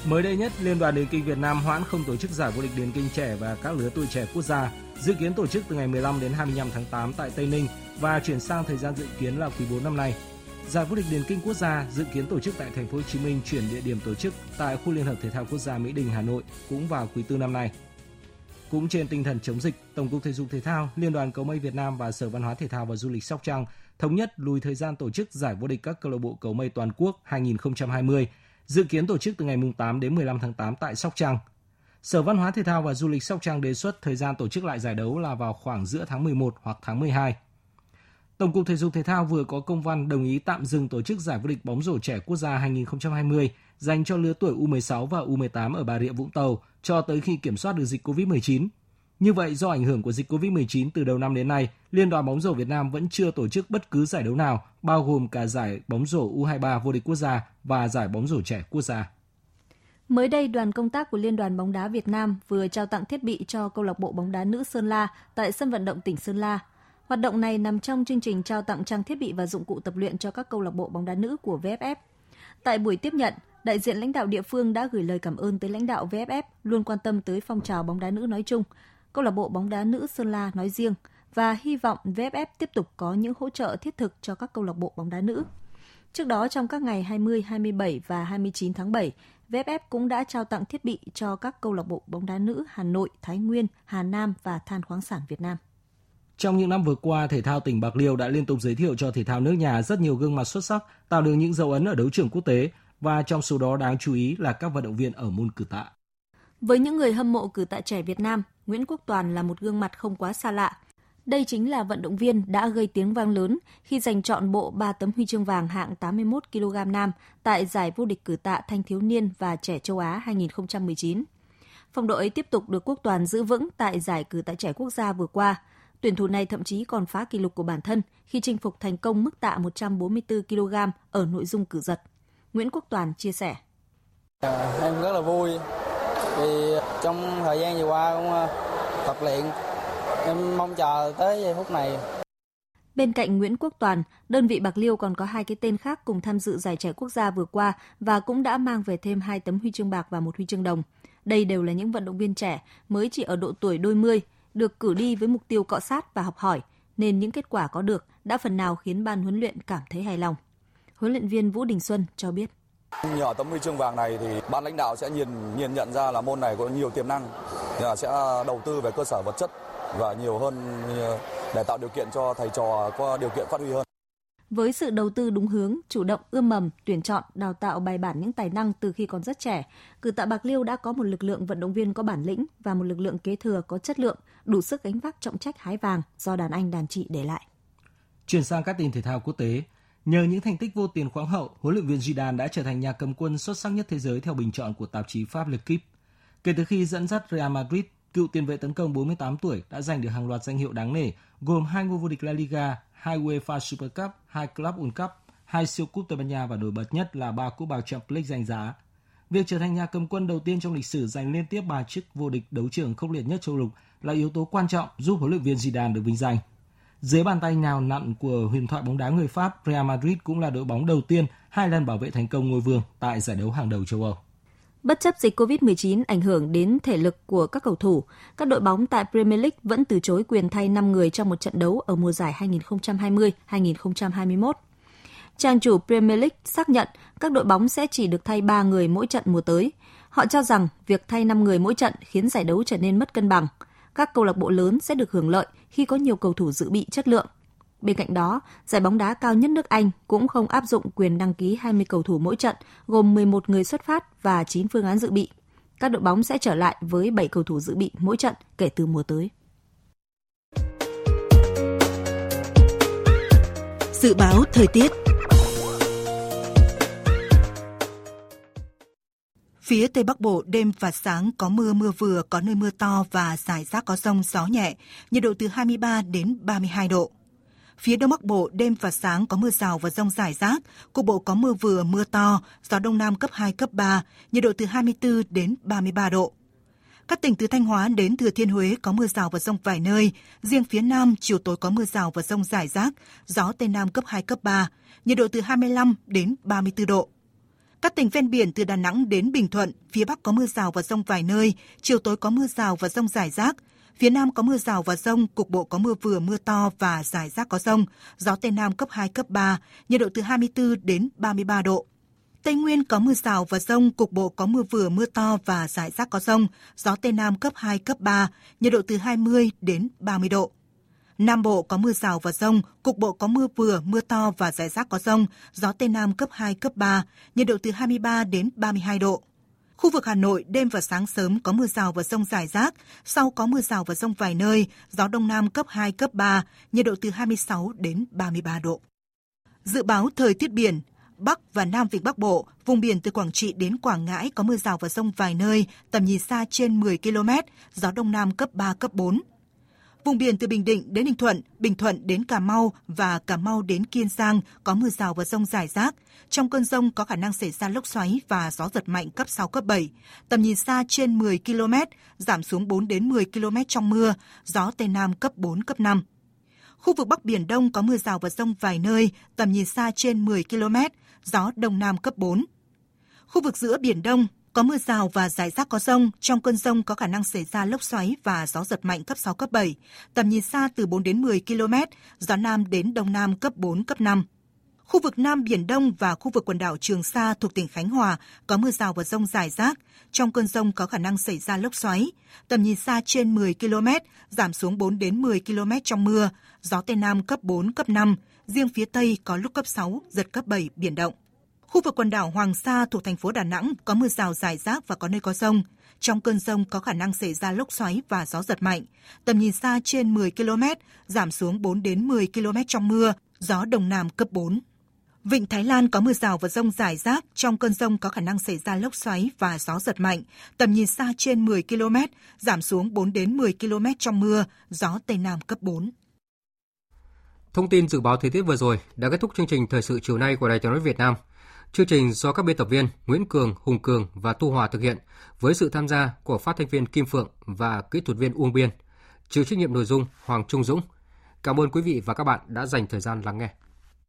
[SPEAKER 26] Mới đây nhất, Liên đoàn Điền kinh Việt Nam hoãn không tổ chức giải vô địch điền kinh trẻ và các lứa tuổi trẻ quốc gia, dự kiến tổ chức từ ngày 15 đến 25 tháng 8 tại Tây Ninh và chuyển sang thời gian dự kiến là quý 4 năm nay. Giải vô địch điền kinh quốc gia dự kiến tổ chức tại thành phố Hồ Chí Minh chuyển địa điểm tổ chức tại khu Liên hợp Thể thao Quốc gia Mỹ Đình Hà Nội cũng vào quý tư năm nay. Cũng trên tinh thần chống dịch, Tổng cục Thể dục Thể thao, Liên đoàn Cầu mây Việt Nam và Sở Văn hóa Thể thao và Du lịch Sóc Trăng thống nhất lùi thời gian tổ chức giải vô địch các câu lạc bộ cầu mây toàn quốc 2020, dự kiến tổ chức từ ngày 8 đến 15 tháng 8 tại Sóc Trăng. Sở Văn hóa Thể thao và Du lịch Sóc Trăng đề xuất thời gian tổ chức lại giải đấu là vào khoảng giữa tháng 11 hoặc tháng 12. Tổng cục Thể dục Thể thao vừa có công văn đồng ý tạm dừng tổ chức giải vô địch bóng rổ trẻ quốc gia 2020 dành cho lứa tuổi U16 và U18 ở Bà Rịa Vũng Tàu cho tới khi kiểm soát được dịch COVID-19. Như vậy, do ảnh hưởng của dịch COVID-19 từ đầu năm đến nay, Liên đoàn bóng rổ Việt Nam vẫn chưa tổ chức bất cứ giải đấu nào, bao gồm cả giải bóng rổ U23 vô địch quốc gia và giải bóng rổ trẻ quốc gia.
[SPEAKER 25] Mới đây, đoàn công tác của Liên đoàn bóng đá Việt Nam vừa trao tặng thiết bị cho câu lạc bộ bóng đá nữ Sơn La tại sân vận động tỉnh Sơn La. Hoạt động này nằm trong chương trình trao tặng trang thiết bị và dụng cụ tập luyện cho các câu lạc bộ bóng đá nữ của VFF. Tại buổi tiếp nhận, đại diện lãnh đạo địa phương đã gửi lời cảm ơn tới lãnh đạo VFF luôn quan tâm tới phong trào bóng đá nữ nói chung, câu lạc bộ bóng đá nữ Sơn La nói riêng và hy vọng VFF tiếp tục có những hỗ trợ thiết thực cho các câu lạc bộ bóng đá nữ. Trước đó trong các ngày 20, 27 và 29 tháng 7, VFF cũng đã trao tặng thiết bị cho các câu lạc bộ bóng đá nữ Hà Nội, Thái Nguyên, Hà Nam và Than khoáng sản Việt Nam.
[SPEAKER 26] Trong những năm vừa qua, thể thao tỉnh Bạc Liêu đã liên tục giới thiệu cho thể thao nước nhà rất nhiều gương mặt xuất sắc, tạo được những dấu ấn ở đấu trường quốc tế và trong số đó đáng chú ý là các vận động viên ở môn cử tạ.
[SPEAKER 25] Với những người hâm mộ cử tạ trẻ Việt Nam, Nguyễn Quốc Toàn là một gương mặt không quá xa lạ. Đây chính là vận động viên đã gây tiếng vang lớn khi giành chọn bộ 3 tấm huy chương vàng hạng 81 kg nam tại giải vô địch cử tạ thanh thiếu niên và trẻ châu Á 2019. Phong độ ấy tiếp tục được Quốc Toàn giữ vững tại giải cử tạ trẻ quốc gia vừa qua. Tuyển thủ này thậm chí còn phá kỷ lục của bản thân khi chinh phục thành công mức tạ 144 kg ở nội dung cử giật. Nguyễn Quốc Toàn chia sẻ.
[SPEAKER 27] Em rất là vui thì trong thời gian vừa qua cũng ờ, tập luyện em mong chờ tới giây phút này.
[SPEAKER 25] Bên cạnh Nguyễn Quốc Toàn, đơn vị Bạc Liêu còn có hai cái tên khác cùng tham dự giải trẻ quốc gia vừa qua và cũng đã mang về thêm hai tấm huy chương bạc và một huy chương đồng. Đây đều là những vận động viên trẻ mới chỉ ở độ tuổi đôi mươi, được cử đi với mục tiêu cọ sát và học hỏi, nên những kết quả có được đã phần nào khiến ban huấn luyện cảm thấy hài lòng. Huấn luyện viên Vũ Đình Xuân cho biết.
[SPEAKER 28] Nhờ tấm huy chương vàng này thì ban lãnh đạo sẽ nhìn nhìn nhận ra là môn này có nhiều tiềm năng, sẽ đầu tư về cơ sở vật chất và nhiều hơn để tạo điều kiện cho thầy trò có điều kiện phát huy hơn.
[SPEAKER 25] Với sự đầu tư đúng hướng, chủ động ươm mầm, tuyển chọn, đào tạo bài bản những tài năng từ khi còn rất trẻ, cử tạ Bạc Liêu đã có một lực lượng vận động viên có bản lĩnh và một lực lượng kế thừa có chất lượng, đủ sức gánh vác trọng trách hái vàng do đàn anh đàn chị để lại.
[SPEAKER 26] Chuyển sang các tin thể thao quốc tế, Nhờ những thành tích vô tiền khoáng hậu, huấn luyện viên Zidane đã trở thành nhà cầm quân xuất sắc nhất thế giới theo bình chọn của tạp chí Pháp L'Equipe. Kể từ khi dẫn dắt Real Madrid, cựu tiền vệ tấn công 48 tuổi đã giành được hàng loạt danh hiệu đáng nể, gồm hai ngôi vô địch La Liga, hai UEFA Super Cup, hai Club World Cup, hai siêu cúp Tây Ban Nha và nổi bật nhất là ba cúp bào Champions League danh giá. Việc trở thành nhà cầm quân đầu tiên trong lịch sử giành liên tiếp ba chức vô địch đấu trường khốc liệt nhất châu lục là yếu tố quan trọng giúp huấn luyện viên Zidane được vinh danh. Dưới bàn tay nhào nặn của huyền thoại bóng đá người Pháp, Real Madrid cũng là đội bóng đầu tiên hai lần bảo vệ thành công ngôi vương tại giải đấu hàng đầu châu Âu.
[SPEAKER 25] Bất chấp dịch COVID-19 ảnh hưởng đến thể lực của các cầu thủ, các đội bóng tại Premier League vẫn từ chối quyền thay 5 người trong một trận đấu ở mùa giải 2020-2021. Trang chủ Premier League xác nhận các đội bóng sẽ chỉ được thay 3 người mỗi trận mùa tới. Họ cho rằng việc thay 5 người mỗi trận khiến giải đấu trở nên mất cân bằng – các câu lạc bộ lớn sẽ được hưởng lợi khi có nhiều cầu thủ dự bị chất lượng. Bên cạnh đó, giải bóng đá cao nhất nước Anh cũng không áp dụng quyền đăng ký 20 cầu thủ mỗi trận, gồm 11 người xuất phát và 9 phương án dự bị. Các đội bóng sẽ trở lại với 7 cầu thủ dự bị mỗi trận kể từ mùa tới.
[SPEAKER 18] Dự báo thời tiết Phía Tây Bắc Bộ đêm và sáng có mưa mưa vừa, có nơi mưa to và rải rác có rông gió nhẹ, nhiệt độ từ 23 đến 32 độ. Phía Đông Bắc Bộ đêm và sáng có mưa rào và rông rải rác, cục bộ có mưa vừa mưa to, gió Đông Nam cấp 2, cấp 3, nhiệt độ từ 24 đến 33 độ. Các tỉnh từ Thanh Hóa đến Thừa Thiên Huế có mưa rào và rông vài nơi, riêng phía Nam chiều tối có mưa rào và rông rải rác, gió Tây Nam cấp 2, cấp 3, nhiệt độ từ 25 đến 34 độ. Các tỉnh ven biển từ Đà Nẵng đến Bình Thuận, phía Bắc có mưa rào và rông vài nơi, chiều tối có mưa rào và rông rải rác. Phía Nam có mưa rào và rông, cục bộ có mưa vừa mưa to và rải rác có rông, gió Tây Nam cấp 2, cấp 3, nhiệt độ từ 24 đến 33 độ. Tây Nguyên có mưa rào và rông, cục bộ có mưa vừa mưa to và rải rác có rông, gió Tây Nam cấp 2, cấp 3, nhiệt độ từ 20 đến 30 độ. Nam Bộ có mưa rào và rông, cục bộ có mưa vừa, mưa to và rải rác có rông, gió Tây Nam cấp 2, cấp 3, nhiệt độ từ 23 đến 32 độ. Khu vực Hà Nội đêm và sáng sớm có mưa rào và rông rải rác, sau có mưa rào và rông vài nơi, gió Đông Nam cấp 2, cấp 3, nhiệt độ từ 26 đến 33 độ. Dự báo thời tiết biển, Bắc và Nam Vịnh Bắc Bộ, vùng biển từ Quảng Trị đến Quảng Ngãi có mưa rào và rông vài nơi, tầm nhìn xa trên 10 km, gió Đông Nam cấp 3, cấp 4. Vùng biển từ Bình Định đến Ninh Thuận, Bình Thuận đến Cà Mau và Cà Mau đến Kiên Giang có mưa rào và rông rải rác. Trong cơn rông có khả năng xảy ra lốc xoáy và gió giật mạnh cấp 6, cấp 7. Tầm nhìn xa trên 10 km, giảm xuống 4 đến 10 km trong mưa, gió Tây Nam cấp 4, cấp 5. Khu vực Bắc Biển Đông có mưa rào và rông vài nơi, tầm nhìn xa trên 10 km, gió Đông Nam cấp 4. Khu vực giữa Biển Đông có mưa rào và rải rác có rông, trong cơn rông có khả năng xảy ra lốc xoáy và gió giật mạnh cấp 6, cấp 7, tầm nhìn xa từ 4 đến 10 km, gió Nam đến Đông Nam cấp 4, cấp 5. Khu vực Nam Biển Đông và khu vực quần đảo Trường Sa thuộc tỉnh Khánh Hòa có mưa rào và rông rải rác. Trong cơn rông có khả năng xảy ra lốc xoáy. Tầm nhìn xa trên 10 km, giảm xuống 4 đến 10 km trong mưa. Gió Tây Nam cấp 4, cấp 5. Riêng phía Tây có lúc cấp 6, giật cấp 7, biển động. Khu vực quần đảo Hoàng Sa thuộc thành phố Đà Nẵng có mưa rào rải rác và có nơi có rông. Trong cơn rông có khả năng xảy ra lốc xoáy và gió giật mạnh. Tầm nhìn xa trên 10 km, giảm xuống 4 đến 10 km trong mưa, gió đông nam cấp 4. Vịnh Thái Lan có mưa rào và rông rải rác, trong cơn rông có khả năng xảy ra lốc xoáy và gió giật mạnh, tầm nhìn xa trên 10 km, giảm xuống 4 đến 10 km trong mưa, gió Tây Nam cấp 4.
[SPEAKER 1] Thông tin dự báo thời tiết vừa rồi đã kết thúc chương trình thời sự chiều nay của Đài Tiếng nói Việt Nam. Chương trình do các biên tập viên Nguyễn Cường, Hùng Cường và Tu Hòa thực hiện với sự tham gia của phát thanh viên Kim Phượng và kỹ thuật viên Uông Biên. Chịu trách nhiệm nội dung Hoàng Trung Dũng. Cảm ơn quý vị và các bạn đã dành thời gian lắng nghe.